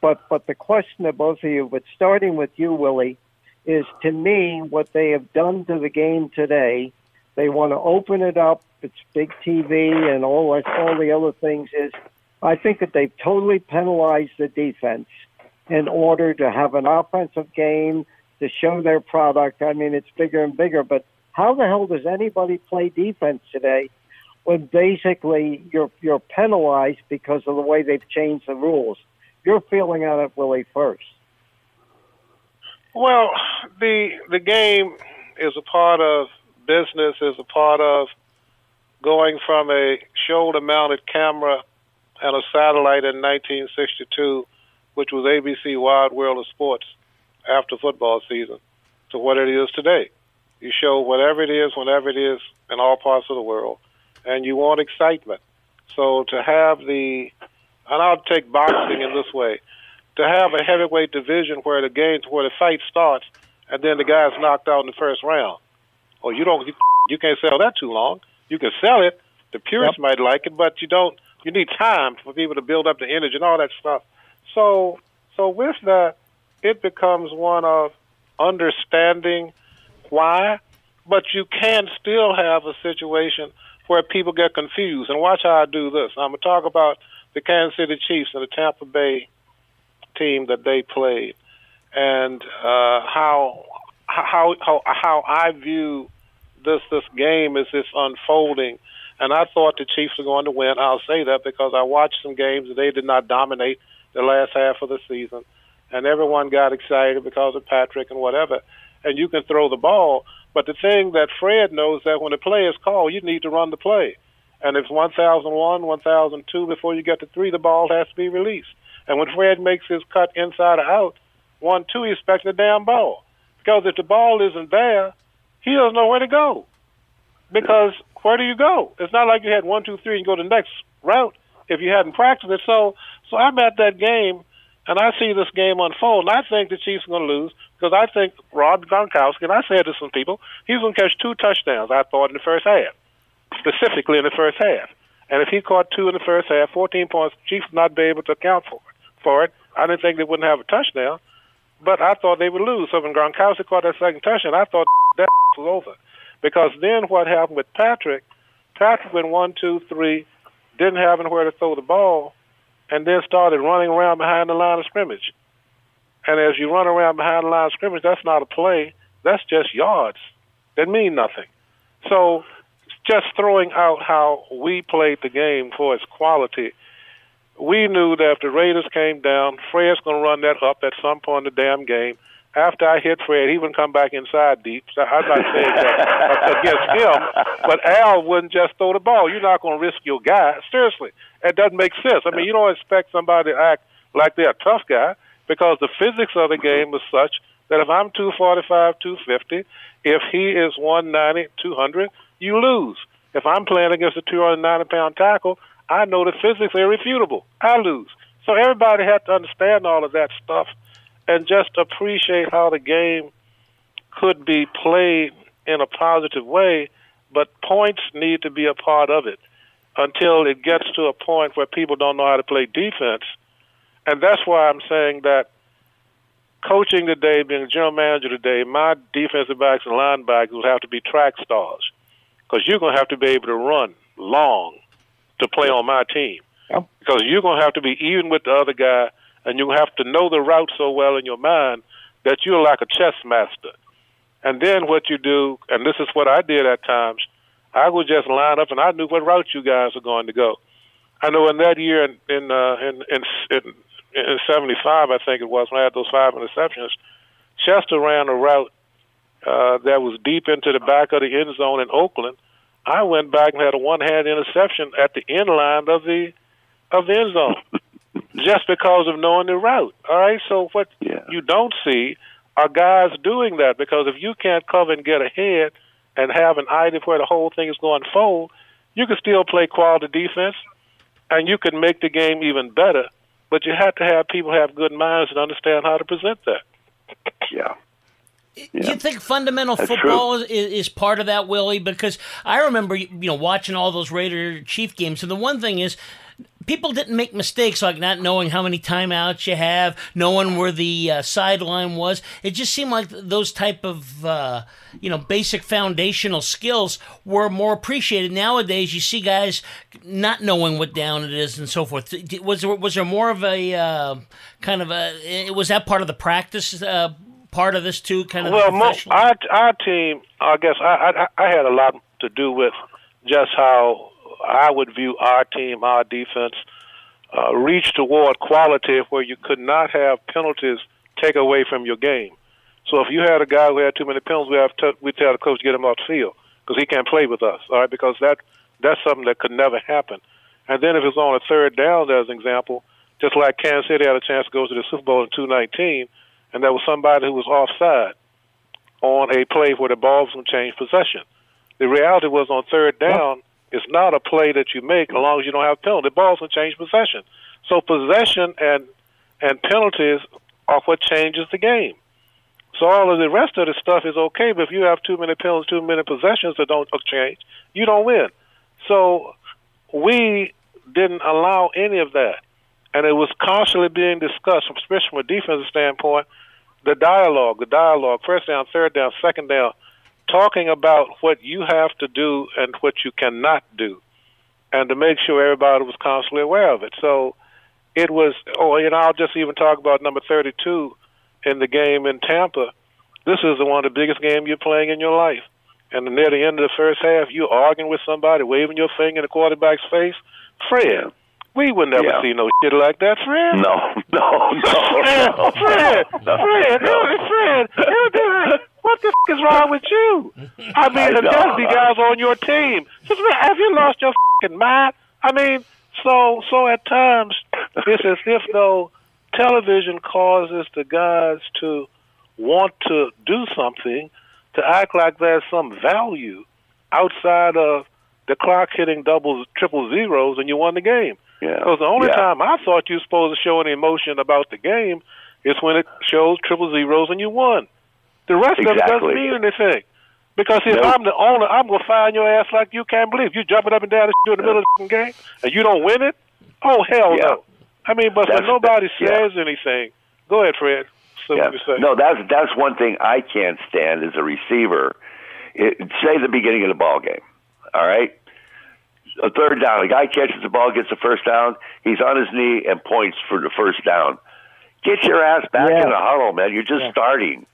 But but the question to both of you, but starting with you, Willie, is to me what they have done to the game today. They want to open it up. It's big TV and all all the other things. Is I think that they've totally penalized the defense in order to have an offensive game to show their product. I mean, it's bigger and bigger, but how the hell does anybody play defense today when basically you're you're penalized because of the way they've changed the rules? Your feeling on it, Willie, first. Well, the the game is a part of business, is a part of going from a shoulder mounted camera and a satellite in 1962, which was ABC Wide World of Sports after football season, to what it is today. You show whatever it is, whenever it is, in all parts of the world, and you want excitement. So to have the, and I'll take boxing in this way, to have a heavyweight division where the game, where the fight starts, and then the guy's knocked out in the first round. Or you don't, you, you can't sell that too long. You can sell it. The purists might like it, but you don't. You need time for people to build up the energy and all that stuff. So, so with that, it becomes one of understanding why, but you can still have a situation where people get confused. And watch how I do this. I'm gonna talk about the Kansas City Chiefs and the Tampa Bay team that they played, and uh, how how how how I view this this game as it's unfolding. And I thought the Chiefs were going to win. I'll say that because I watched some games and they did not dominate the last half of the season, and everyone got excited because of Patrick and whatever. And you can throw the ball, but the thing that Fred knows that when the play is called, you need to run the play. And if 1001, 1002, before you get to three, the ball has to be released. And when Fred makes his cut inside or out, one, two, he's expecting a damn ball. Because if the ball isn't there, he doesn't know where to go. Because where do you go? It's not like you had one, two, three, and go to the next route if you hadn't practiced it. So, so I'm at that game, and I see this game unfold, and I think the Chiefs are going to lose. because I think Rob Gronkowski, and I said to some people, he's going to catch two touchdowns. I thought in the first half, specifically in the first half. And if he caught two in the first half, 14 points, Chiefs would not be able to account for it. For it, I didn't think they wouldn't have a touchdown, but I thought they would lose. So when Gronkowski caught that second touchdown, I thought that was over. Because then what happened with Patrick? Patrick went one, two, three, didn't have anywhere to throw the ball, and then started running around behind the line of scrimmage. And as you run around behind the line of scrimmage, that's not a play. That's just yards. That mean nothing. So just throwing out how we played the game for its quality, we knew that if the Raiders came down, Fred's going to run that up at some point in the damn game. After I hit Fred, he wouldn't come back inside deep. So I'm not saying that against him, but Al wouldn't just throw the ball. You're not going to risk your guy. Seriously, it doesn't make sense. I mean, you don't expect somebody to act like they're a tough guy because the physics of the game is such that if I'm 245, 250, if he is 190, 200, you lose. If I'm playing against a 290 pound tackle, I know the physics are irrefutable. I lose. So everybody had to understand all of that stuff and just appreciate how the game could be played in a positive way, but points need to be a part of it until it gets to a point where people don't know how to play defense. And that's why I'm saying that coaching today, being a general manager today, my defensive backs and linebackers will have to be track stars because you're going to have to be able to run long to play on my team. Yep. Because you're going to have to be even with the other guy, and you have to know the route so well in your mind that you're like a chess master. And then what you do, and this is what I did at times, I would just line up, and I knew what route you guys were going to go. I know in that year in in uh, in, in, in in '75, I think it was when I had those five interceptions. Chester ran a route uh, that was deep into the back of the end zone in Oakland. I went back and had a one-hand interception at the end line of the of the end zone, just because of knowing the route. All right, so what Yeah. you don't see are guys doing that because if you can't cover and get ahead and have an idea of where the whole thing is going to fold, you can still play quality defense, and you can make the game even better. But you have to have people have good minds and understand how to present that. Yeah. Do you think fundamental That's football is, is part of that, Willie? Because I remember, you know, watching all those Raider Chief games, and the one thing is, people didn't make mistakes like not knowing how many timeouts you have, knowing where the uh, sideline was. It just seemed like those type of, uh, you know, basic foundational skills were more appreciated. Nowadays, you see guys not knowing what down it is and so forth. Was there was there more of a uh, kind of a? Was that part of the practice? Part of this too, kind of well, the mo- our our team, I guess, I, I I had a lot to do with just how I would view our team, our defense, uh, reach toward quality where you could not have penalties take away from your game. So if you had a guy who had too many penalties, we have to, we tell the coach to get him off the field because he can't play with us. All right, because that that's something that could never happen. And then if it's on a third down, as an example, just like Kansas City had a chance to go to the Super Bowl in 2019, and there was somebody who was offside on a play where the ball was going to change possession. The reality was on third down, it's not a play that you make as long as you don't have a penalty. The ball's going to change possession. So possession and and penalties are what changes the game. So all of the rest of the stuff is okay, but if you have too many penalties, too many possessions that don't change, you don't win. So we didn't allow any of that, and it was constantly being discussed, especially from a defensive standpoint. The dialogue, the dialogue, first down, third down, second down, talking about what you have to do and what you cannot do, and to make sure everybody was constantly aware of it. So it was, oh, you know, I'll just even talk about number 32 in the game in Tampa. This is one of the biggest games you're playing in your life. And near the end of the first half, you're arguing with somebody, waving your finger in the quarterback's face. Fred, we would never Yeah. see no shit like that, Fred. No, no, no, Fred, no, Fred, no, Fred, no. Fred, Fred, what the f- is wrong with you? I mean, I and know. guys on your team. Just, have you lost your fucking mind? I mean, so so at times it's as if though television causes the guys to want to do something, to act like there's some value outside of the clock hitting doubles, triple zeros, and you won the game. Yeah. Because the only Yeah. time I thought you were supposed to show any emotion about the game is when it shows triple zeros and you won. The rest of it doesn't mean anything. Because if. I'm the owner, I'm gonna fire your ass like you can't believe. You jumping up and down shit in the middle of the game and you don't win it. Oh hell Yeah. no! I mean, but That's- when nobody yeah. says anything, go ahead, Fred. Yeah. what you say? No, that's that's one thing I can't stand as a receiver. It, say the beginning of the ball game. All right, a third down. A guy catches the ball, gets the first down. He's on his knee and points for the first down. Get your ass back Yeah. in the huddle, man. You're just starting.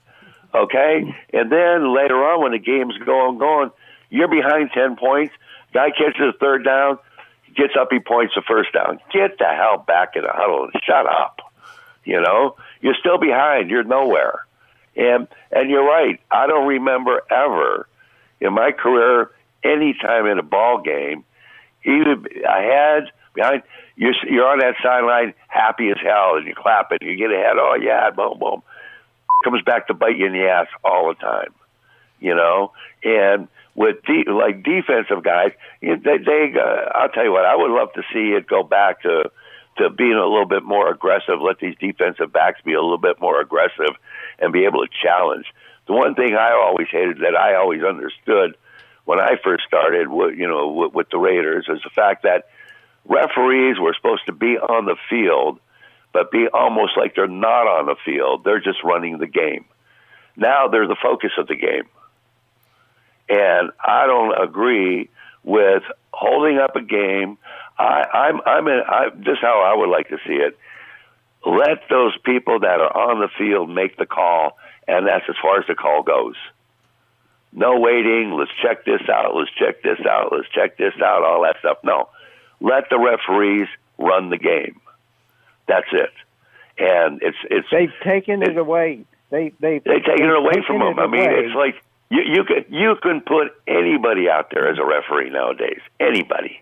Okay, and then later on when the game's going going, you're behind ten points. Guy catches the third down, gets up, he points the first down. Get the hell back in the huddle and shut up. You know, you're still behind. You're nowhere. And and you're right. I don't remember ever in my career any time in a ball game, even I had behind you're you're on that sideline happy as hell and you clap it, you get ahead. Oh yeah, boom boom. Comes back to bite you in the ass all the time. You know, and with de- like defensive guys, they, they uh, I'll tell you what, I would love to see it go back to to being a little bit more aggressive. Let these defensive backs be a little bit more aggressive and be able to challenge. The one thing I always hated that I always understood when I first started, you know, with, the Raiders, is the fact that referees were supposed to be on the field, but be almost like they're not on the field. They're just running the game. Now they're the focus of the game. And I don't agree with holding up a game. I, I'm, I'm in, I, this is how I would like to see it. Let those people that are on the field make the call, and that's as far as the call goes. No waiting. Let's check this out. Let's check this out. Let's check this out. All that stuff. No, let the referees run the game. That's it. And it's it's They've taken it away. They they They taken it away from them. I mean, away. it's like you you can you can put anybody out there as a referee nowadays. Anybody,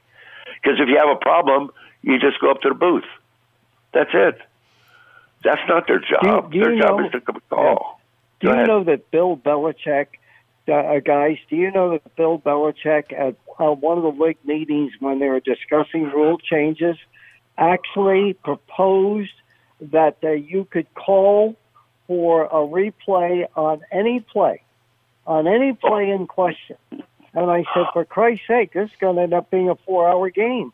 because if you have a problem, you just go up to the booth. That's it. That's not their job. do you their job know- is to call. Do Go you ahead. know that Bill Belichick, uh, uh, guys? Do you know that Bill Belichick at uh, one of the league meetings when they were discussing rule changes, actually proposed that uh, you could call for a replay on any play, on any play in question. And I said, for Christ's sake, this is going to end up being a four-hour game.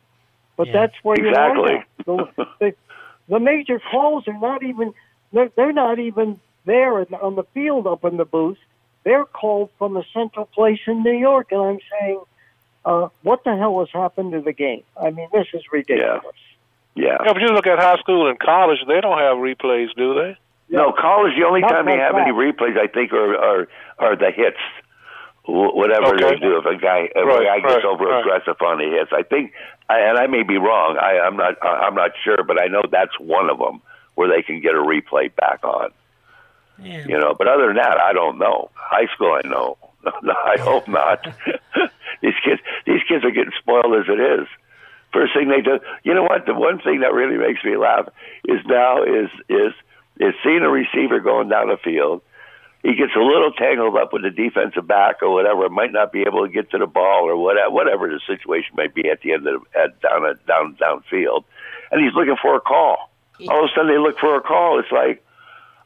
But Yeah. that's where you Exactly. are. now. The, the, the major calls are not even they're, they're not even there on the field up in the booth. They're called from a central place in New York, and I'm saying, uh, what the hell has happened to the game? I mean, this is ridiculous. Yeah. Yeah, but you look at high school and college; they don't have replays, do they? No, college. The only Not time they have that. any replays, I think, are are, are the hits. Whatever Okay. they do, if a guy if Right, a guy gets right, over right. aggressive on the hits, I think, and I may be wrong. I, I'm not. I'm not sure, but I know that's one of them where they can get a replay back on. Yeah. You know, but other than that, I don't know. High school, I know. No, I hope not. these kids, these kids are getting spoiled as it is. First thing they do, you know what? The one thing that really makes me laugh is now is is is seeing a receiver going down the field. He gets a little tangled up with the defensive back or whatever. Might not be able to get to the ball or whatever, whatever the situation might be at the end of the, at down at down downfield, and he's looking for a call. All of a sudden, they look for a call. It's like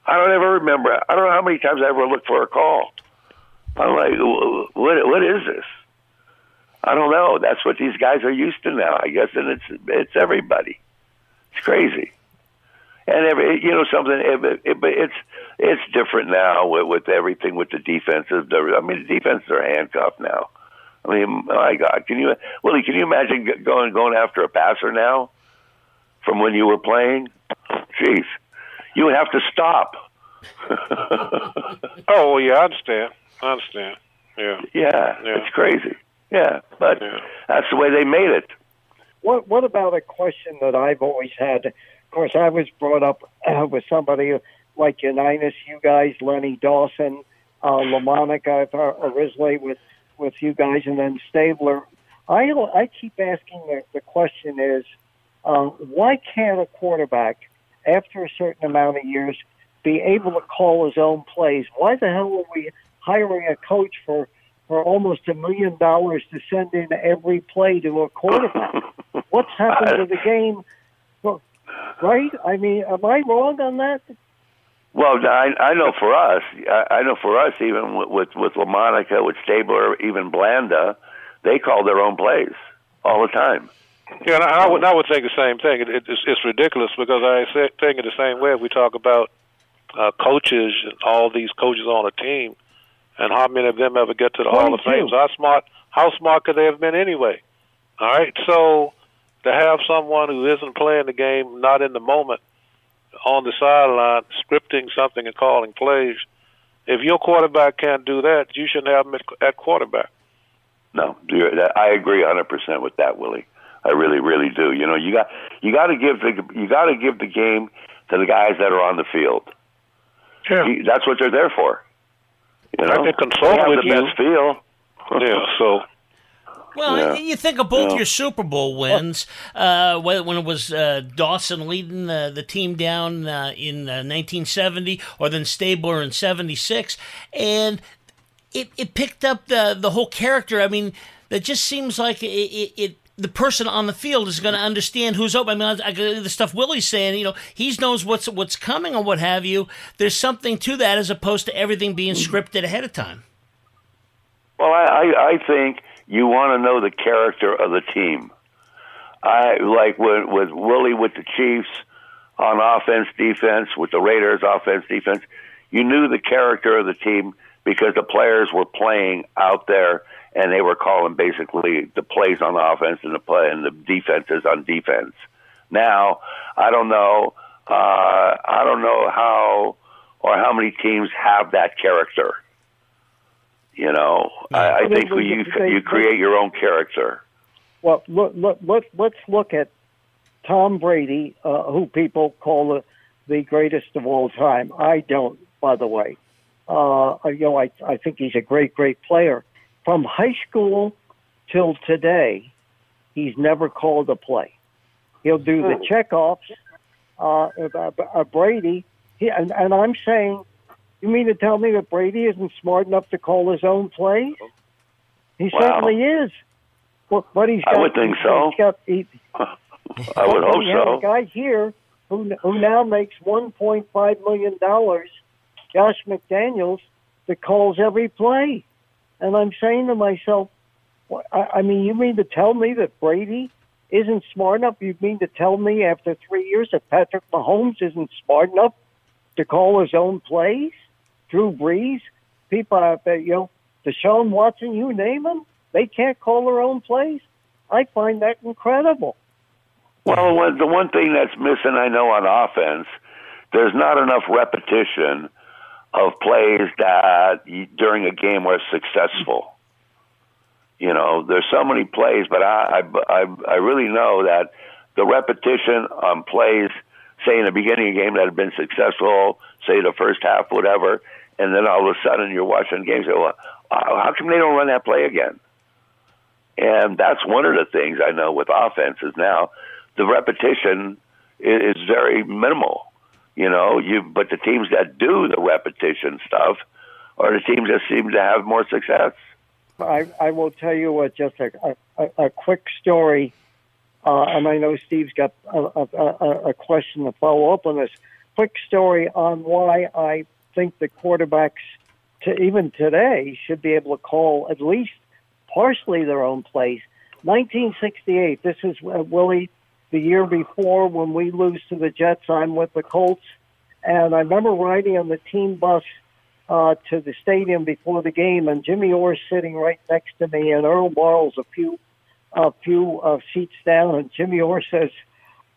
I don't ever remember. I don't know how many times I ever looked for a call. I'm like, what? What is this? I don't know. That's what these guys are used to now, I guess, and it's it's everybody. It's crazy, and every you know something. It, it, it's it's different now with, with everything with the defenses. The- I mean, the defenses are handcuffed now. I mean, my God, can you, Willie? Can you imagine going going after a passer now from when you were playing? Jeez, you would have to stop. Oh, well, yeah, I understand. I understand. Yeah. Yeah, Yeah. it's crazy. Yeah, but Yeah. that's the way they made it. What What about a question that I've always had? Of course, I was brought up uh, with somebody like Unitas, you guys, Lenny Dawson, uh, LaMonica originally with with you guys, and then Stabler. I I keep asking the, the question is, uh, why can't a quarterback, after a certain amount of years, be able to call his own plays? Why the hell are we hiring a coach for for almost a million dollars to send in every play to a quarterback? What's happened to the game? Well, Right? I mean, am I wrong on that? Well, I, I know for us, I, I know for us, even with with, with LaMonica, with Stabler, even Blanda, they call their own plays all the time. Yeah, and I, I would I would think the same thing. It, it, it's, it's ridiculous because I think it the same way. If we talk about uh, coaches and all these coaches on a team, and how many of them ever get to the Hall of Fame? So how smart? How smart could they have been anyway? All right, so to have someone who isn't playing the game, not in the moment, on the sideline, scripting something and calling plays. If your quarterback can't do that, you shouldn't have him at, at quarterback. No, I agree 100% with that, Willie. I really, really do. You know, you got you got to give the you got to give the game to the guys that are on the field. Yeah. You- That's what they're there for. You know, I can consult They have with the you. best feel. Yeah, so Well, Yeah. you think of both Yeah. your Super Bowl wins, uh, when when it was uh, Dawson leading the, the team down uh, in uh, 1970, or then Stabler in '76, and it, it picked up the the whole character. I mean, that just seems like it. it, it the person on the field is going to understand who's open. I mean, I, I, the stuff Willie's saying, you know, he knows what's what's coming or what have you. There's something to that as opposed to everything being scripted ahead of time. Well, I, I, think you want to know the character of the team. I like with with Willie with the Chiefs on offense, defense, with the Raiders offense, defense. You knew the character of the team because the players were playing out there and they were calling basically the plays on offense and the play and the defenses on defense. Now, I don't know. Uh, I don't know how or how many teams have that character. You know, I, I think you they- you create your own character. Well, look, look, let, let's look at Tom Brady, uh, who people call the, the greatest of all time. I don't, by the way. Uh, you know, I, I think he's a great, great player. From high school till today, he's never called a play. He'll do the checkoffs. Uh, uh, uh, Brady, he, and, and I'm saying, you mean to tell me that Brady isn't smart enough to call his own plays? He Wow. certainly is. But, but he's I got, would think so. Got, he, I would hope so. a guy here who who now makes 1.5 million dollars, Josh McDaniels, that calls every play, and I'm saying to myself, I, mean, you mean to tell me that Brady isn't smart enough? You mean to tell me after three years that Patrick Mahomes isn't smart enough to call his own plays? Drew Brees, people out there, you know, Deshaun Watson, you name them, they can't call their own plays. I find that incredible. Well, the one thing that's missing, I know, on offense, there's not enough repetition of plays that during a game were successful. You know, there's so many plays, but I, I, I, really know that the repetition on plays, say in the beginning of a game that had been successful, say the first half, whatever, and then all of a sudden you're watching games. Say, well, how come they don't run that play again? And that's one of the things I know with offenses now. The repetition is very minimal, you know. You but the teams that do the repetition stuff are the teams that seem to have more success. I, I will tell you what, just a, a, a quick story, uh, and I know Steve's got a, a, a, question to follow up on this. Quick story on why I think the quarterbacks, to even today, should be able to call at least partially their own plays. 1968, this is uh, Willie, the year before when we lose to the Jets. I'm with the Colts, and I remember riding on the team bus uh, to the stadium before the game, and Jimmy Orr's sitting right next to me, and Earl Morrall's a few, a few uh, seats down, and Jimmy Orr says,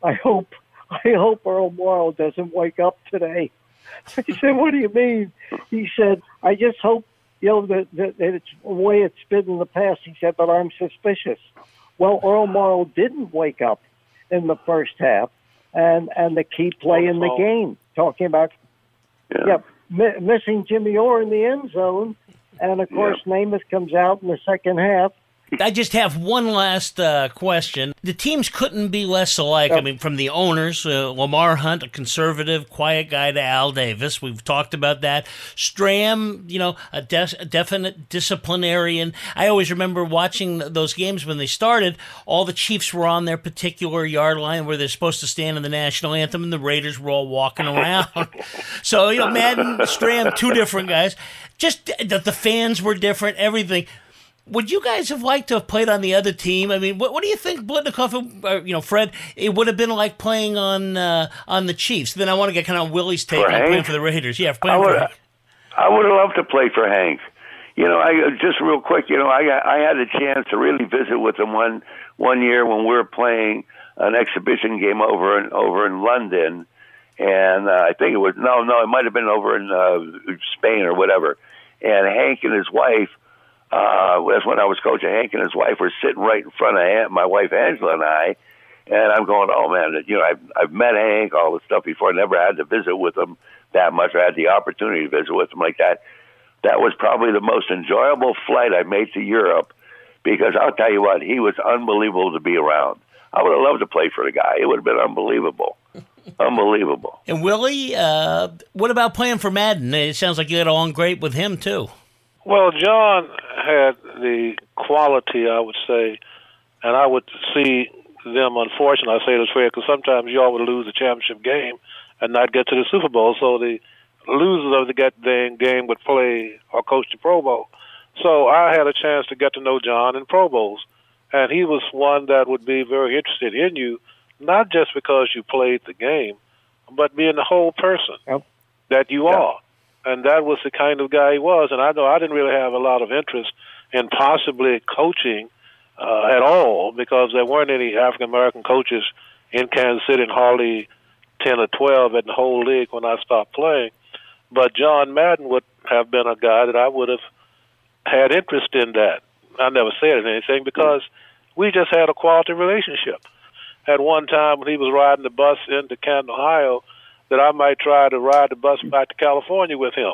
"I hope, I hope Earl Morrall doesn't wake up today." I said, "What do you mean?" He said, "I just hope." You know that, that, that it's the way it's been in the past. He said, but I'm suspicious. Well, Earl Morrall didn't wake up in the first half, and and the key play in the game, talking about Yeah. yeah, mi- missing Jimmy Orr in the end zone, and of course Namath comes out in the second half. I just have one last uh, question. The teams couldn't be less alike. I mean, from the owners, uh, Lamar Hunt, a conservative, quiet guy, to Al Davis. We've talked about that. Stram, you know, a, de- a definite disciplinarian. I always remember watching those games when they started. All the Chiefs were on their particular yard line where they're supposed to stand in the national anthem, and the Raiders were all walking around. so, you know, Madden, Stram, two different guys. Just that the fans were different, everything would you guys have liked to have played on the other team? I mean, what, what do you think, Biletnikoff, uh, you know, Fred, it would have been like playing on uh, on the Chiefs? Then I want to get kind of Willie's take For on playing for the Raiders. Yeah, I playing for would, Hank. I would have loved to play for Hank. You know, I just real quick. You know, I I had a chance to really visit with him one one year when we were playing an exhibition game over in over in London, and uh, I think it was no, no, it might have been over in uh, Spain or whatever. And Hank and his wife, uh, that's when I was coaching. Hank and his wife were sitting right in front of Aunt, my wife Angela and I, and I'm going, oh man, you know, I've I've met Hank, all this stuff before. I never had to visit with him that much. I had the opportunity to visit with him like that. That was probably the most enjoyable flight I made to Europe because I'll tell you what, he was unbelievable to be around. I would have loved to play for the guy. It would have been unbelievable. unbelievable. And Willie, uh, what about playing for Madden? It sounds like you got along great with him too. Well, John had the quality, I would say, and I would see them. Unfortunately, I say this fair because sometimes y'all would lose the championship game and not get to the Super Bowl. So the losers of the game would play or coach the Pro Bowl. So I had a chance to get to know John in Pro Bowls, and he was one that would be very interested in you, not just because you played the game, but being the whole person Yep. that you are. And that was the kind of guy he was. And I know I didn't really have a lot of interest in possibly coaching uh, at all because there weren't any African American coaches in Kansas City and hardly 10 or 12 in the whole league when I stopped playing. But John Madden would have been a guy that I would have had interest in that. I never said anything because we just had a quality relationship. At one time when he was riding the bus into Canton, Ohio, that I might try to ride the bus back to California with him,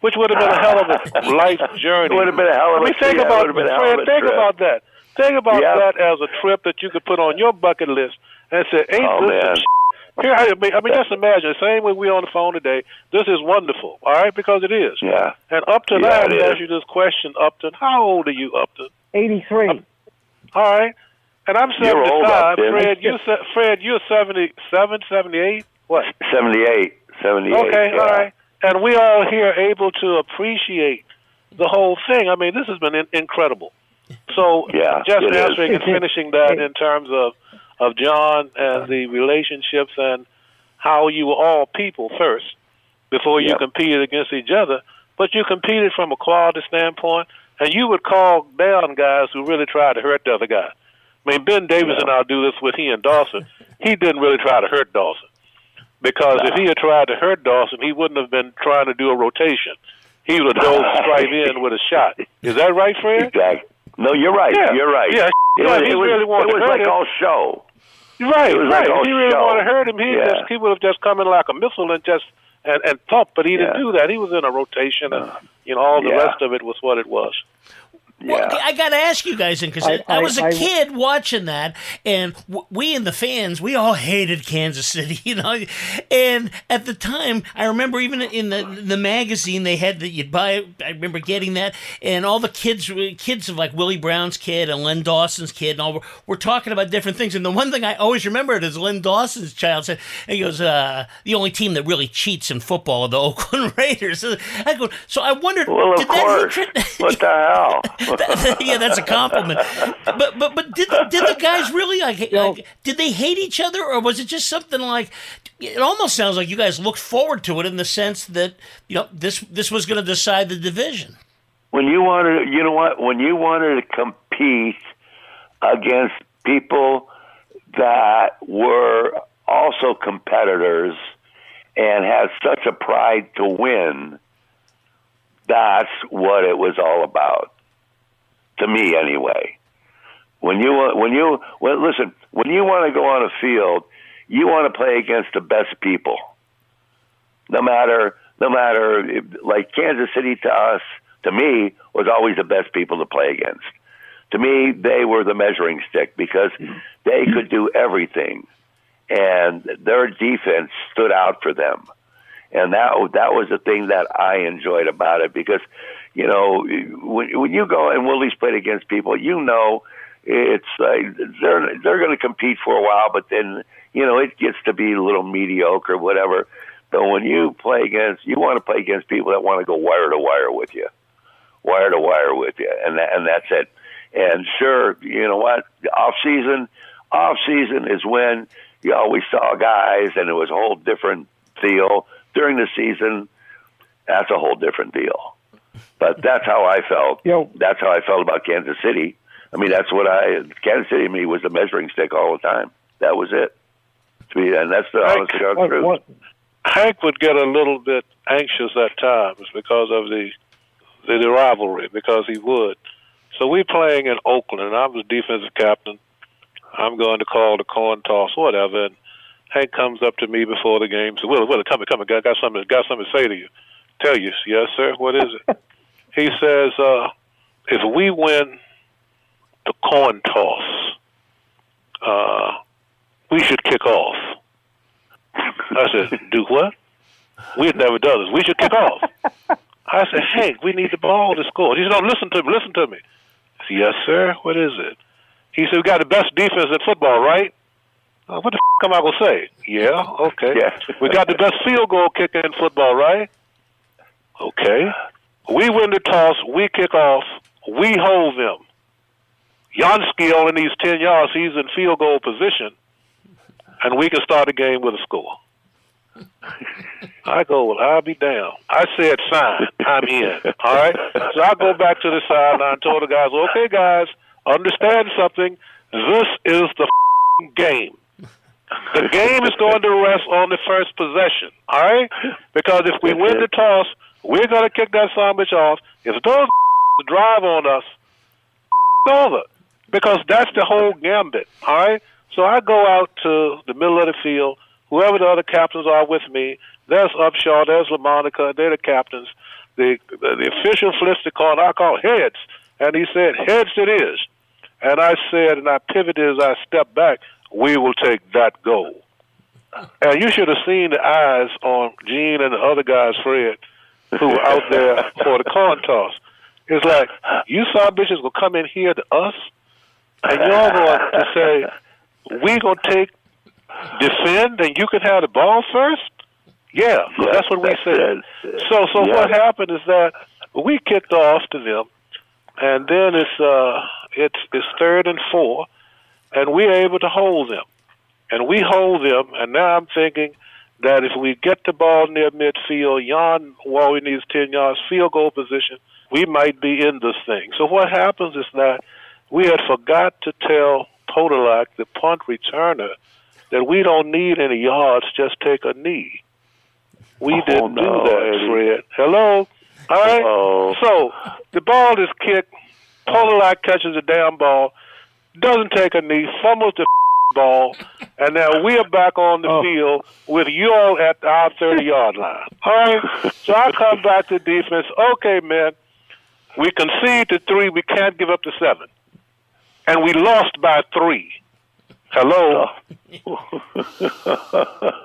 which would have been a hell of a life journey. It would have been a hell of I a mean, think yeah, it about would been a hell Fred, think trip. about that. Think about Yeah. that as a trip that you could put on your bucket list and say, "Ain't Oh, this man. some Here, I mean, I mean, just imagine. The same way we on the phone today. This is wonderful, all right, because it is. Yeah. And Upton, Yeah, I have to ask you this question, Upton. How old are you, Upton? 83. All right. And I'm You're old, 75. Fred, you're Fred, you're 77, 78. What? 78. 78. Okay, yeah. all right. And we all here able to appreciate the whole thing. I mean, this has been in- incredible. So, Yeah, just it is. answering and finishing that in terms of of John and the relationships and how you were all people first before you Yep. competed against each other, but you competed from a quality standpoint, and you would call down guys who really tried to hurt the other guy. I mean, Ben Davidson I'll do this with he and Dawson. He didn't really try to hurt Dawson because if he had tried to hurt Dawson, he wouldn't have been trying to do a rotation. He would have dove straight in with a shot. Is that right, Fred? Exactly. No, you're right. Yeah. You're right. Yeah, It yeah, was, he it was, really wanted it to was hurt like him. all show. Right, It was right. like all if he really show. wanted to hurt him, he Yeah. just he would have just come in like a missile and just and and thump. But he didn't do that. He was in a rotation, and you know all the Yeah. rest of it was what it was. Well, Yeah. I got to ask you guys, because I, I- I was a I- kid watching that, and w- we and the fans, we all hated Kansas City, you know. And at the time, I remember even in the the magazine they had that you'd buy. I remember getting that, and all the kids, kids of like Willie Brown's kid and Len Dawson's kid, and all were, were talking about different things. And the one thing I always remembered is Len Dawson's child said, he goes, uh, "The only team that really cheats in football are the Oakland Raiders." I go, so I wondered, Well, of did course. that hatred? what the hell? That- yeah, that's a compliment. But but but did the, did the guys really like, like did they hate each other or was it just something like? It almost sounds like you guys looked forward to it in the sense that you know this this was going to decide the division. when you wanted, you know what? When you wanted to compete against people that were also competitors and had such a pride to win, that's what it was all about. To me, anyway. When you when you well, listen, when you want to go on a field, you want to play against the best people. No matter, no matter, like Kansas City to us, to me, was always the best people to play against. to me, they were the measuring stick because they could do everything, and their defense stood out for them. And that that was the thing that I enjoyed about it because, you know, when, when you go and Willie's played against people, you know, it's like they're they're going to compete for a while, but then you know it gets to be a little mediocre, whatever. But when you play against, you want to play against people that want to go wire to wire with you, wire to wire with you, and that, and that's it. And sure, you know what? Off season, off season is when you always saw guys, and it was a whole different deal. During the season, that's a whole different deal. But that's how I felt. Yo. That's how I felt about Kansas City. I mean, that's what I Kansas City to me was the measuring stick all the time. That was it. To me, and that's the honest to God What- truth. what- Hank would get a little bit anxious at times because of the the, the rivalry, because he would. So we playing in Oakland, and I'm the defensive captain. I'm going to call the coin toss, whatever. And Hank comes up to me before the game. So, Willie, Willie, come here, come here. Got, got something, got something to say to you. Tell you, yes, sir. What is it? he says, uh, if we win the coin toss, uh, we should kick off. I said, do what? We've never done this. We should kick off. I said, Hank, we need the ball to score. He said, no, listen to me, listen to me. I said, yes, sir. What is it? He said, we got the best defense in football, right? Uh, what the f- am I going to say? Yeah, okay. Yeah. We got the best field goal kicker in football, right? Okay. We win the toss. We kick off. We hold them. Yansky only needs 10 yards. He's in field goal position. And we can start the game with a score. I go, well, I'll be down. I said, sign, I'm in. All right? So I go back to the sideline, told the guys, okay, guys, understand something. This is the game. The game is going to rest on the first possession, all right? Because if we win the toss, we're going to kick that sandwich off. If those drive on us, over. Because that's the whole gambit, all right? So I go out to the middle of the field. Whoever the other captains are with me, there's Upshaw, there's LaMonica, they're the captains. The, the, the official flips the call, and I call heads. And he said, heads it is. And I said, and I pivoted as I stepped back, we will take that goal. And you should have seen the eyes on Gene and the other guys, Fred, who were out there for the coin toss. It's like, you saw bitches will come in here to us, and y'all going to say, we going to take, defend, and you can have the ball first? Yeah, Yeah, that's what we said. So, so what happened is that we kicked off to them, and then it's uh, it's it's third and four, and we're able to hold them, and we hold them, and now I'm thinking that if we get the ball near midfield, Jan needs ten yards field goal position, we might be in this thing. So what happens is that we had forgot to tell Podolak, the punt returner, that we don't need any yards, just take a knee. We Oh, didn't no, do that, Eddie. Fred. Hello? All right? Oh. So the ball is kicked. Podolak catches the damn ball, doesn't take a knee, fumbles the ball, and now we are back on the oh. field with you all at our 30 yard line. All right? So I come back to defense. Okay, man, we concede to three. We can't give up to seven. And we lost by three. Hello? Oh,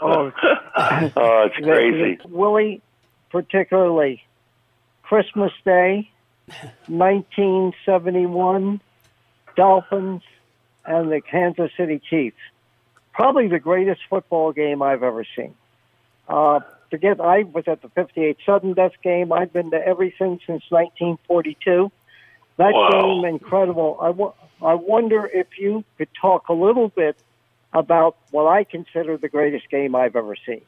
oh. oh, it's crazy. Willie, particularly Christmas Day, 1971, Dolphins and the Kansas City Chiefs. Probably the greatest football game I've ever seen. Uh, forget, I was at the 58 sudden death game. I've been to everything since 1942. That Wow. game, incredible. I, wo- I wonder if you could talk a little bit about what I consider the greatest game I've ever seen.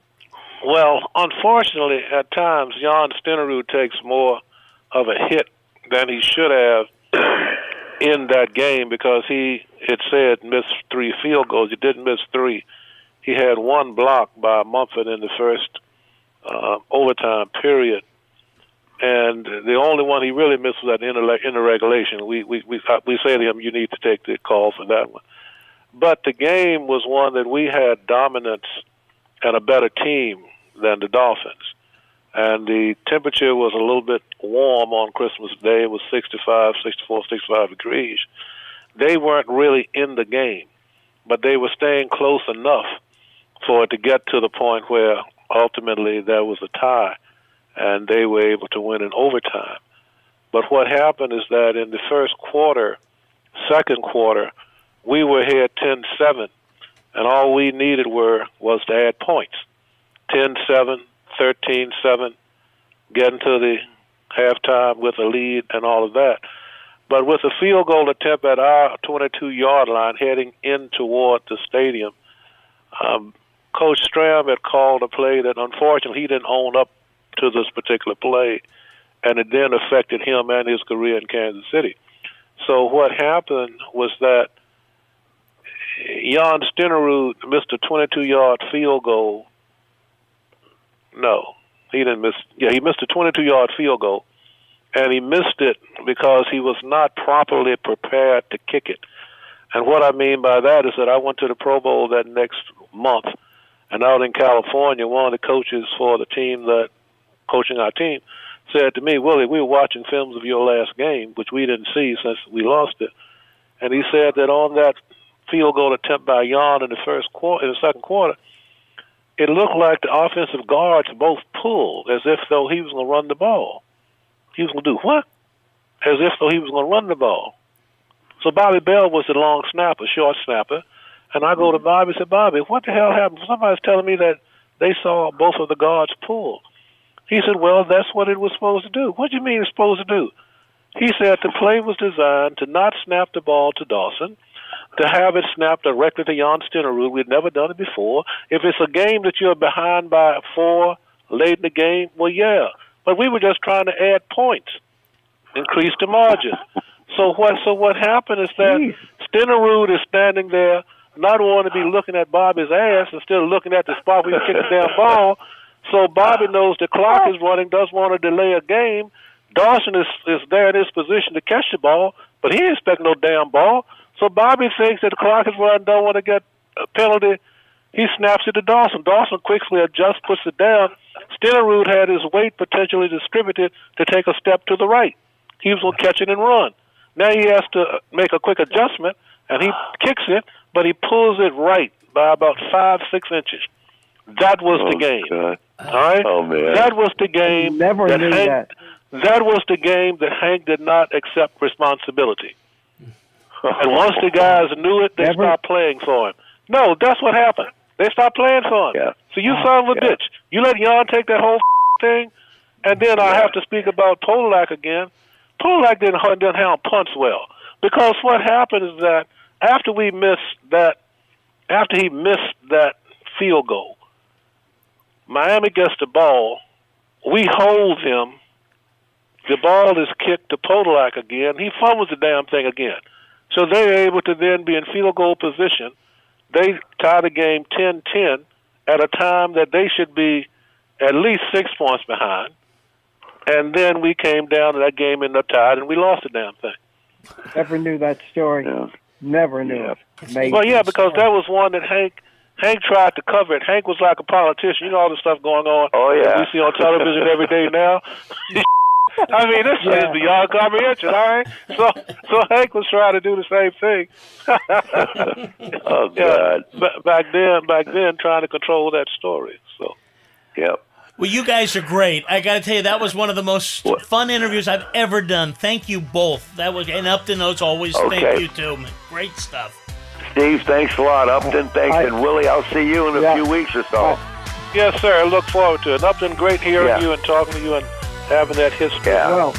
Well, unfortunately, at times, Jan Stenerud takes more of a hit than he should have in that game because he, it said, missed three field goals. He didn't miss three. He had one block by Mumford in the first uh, overtime period. And the only one he really missed was at the inter, inter regulation. We, we, we, we say to him, you need to take the call for that one. But the game was one that we had dominance and a better team than the Dolphins. And the temperature was a little bit warm on Christmas Day. It was 65, 64, 65 degrees. They weren't really in the game, but they were staying close enough for it to get to the point where ultimately there was a tie, and they were able to win in overtime. But what happened is that in the first quarter, second quarter, we were here 10-7, and all we needed were was to add points. 10-7, 13-7, getting to the halftime with a lead and all of that. But with a field goal attempt at our 22-yard line heading in toward the stadium, um, Coach Stram had called a play that unfortunately he didn't own up to this particular play, and it then affected him and his career in Kansas City. So what happened was that Jan Stenerud missed a 22-yard field goal. No, he didn't miss. Yeah, he missed a 22-yard field goal, and he missed it because he was not properly prepared to kick it. And what I mean by that is that I went to the Pro Bowl that next month, and out in California, one of the coaches for the team that coaching our team said to me, Willie, we were watching films of your last game, which we didn't see since we lost it. And he said that on that field goal attempt by Jan in the first quarter, in the second quarter, it looked like the offensive guards both pulled as if though he was going to run the ball. He was going to do what? As if though he was going to run the ball. So Bobby Bell was the long snapper, short snapper, and I go to Bobby and say, Bobby, what the hell happened? Somebody's telling me that they saw both of the guards pull. He said, Well, that's what it was supposed to do. What do you mean it's supposed to do? He said the play was designed to not snap the ball to Dawson, to have it snapped directly to Jan Stenerud. We'd never done it before. If it's a game that you're behind by four late in the game, well, yeah. But we were just trying to add points, increase the margin. So what? So what happened is that Jeez. Stenerud is standing there, not wanting to be looking at Bobby's ass instead of looking at the spot where he kicked the damn ball. So Bobby knows the clock is running, doesn't want to delay a game. Dawson is is there in his position to catch the ball, but he ain't expect no damn ball. So Bobby thinks that the clock is running, don't want to get a penalty. He snaps it to Dawson. Dawson quickly adjusts, puts it down. Stenerud had his weight potentially distributed to take a step to the right. He was going to catch it and run. Now he has to make a quick adjustment, and he kicks it, but he pulls it right by about five, six inches. That was oh, the game. God. All right. Oh man. That was the game. Never that knew Hank, that. That was the game that Hank did not accept responsibility. And once the guys knew it, they Never- stopped playing for him. No, that's what happened. They stopped playing for him. Yeah. So you uh-huh. son of a Yeah. bitch. You let Jan take that whole thing, and then I have to speak about Polak again. Polak didn't, didn't handle punts well because what happened is that after we missed that, after he missed that field goal, Miami gets the ball. We hold him. The ball is kicked to Podolak again. He fumbles the damn thing again. So they're able to then be in field goal position. They tie the game 10-10 at a time that they should be at least six points behind. And then we came down to that game in the tied, and we lost the damn thing. Never knew that story. Yeah. Never knew Yeah. it. Amazing Well, yeah, because story. that was one that Hank Hank tried to cover it. Hank was like a politician. You know all the stuff going on Oh, yeah. that we see on television every day now. I mean, this Yeah. is beyond comprehension, all right? So, so Hank was trying to do the same thing. Oh yeah, God. ba- back then, back then, trying to control that story. So, Yep. Well, you guys are great. I got to tell you, that was one of the most What? fun interviews I've ever done. Thank you both. That was and Upton notes always. Thank you too, man. Great stuff. Steve, thanks a lot. Upton, thanks, I- and Willie, I'll see you in a Yeah. few weeks or so. yes, sir. I look forward to it. Upton, great hearing Yeah. you and talking to you and having that history. Yeah. Well,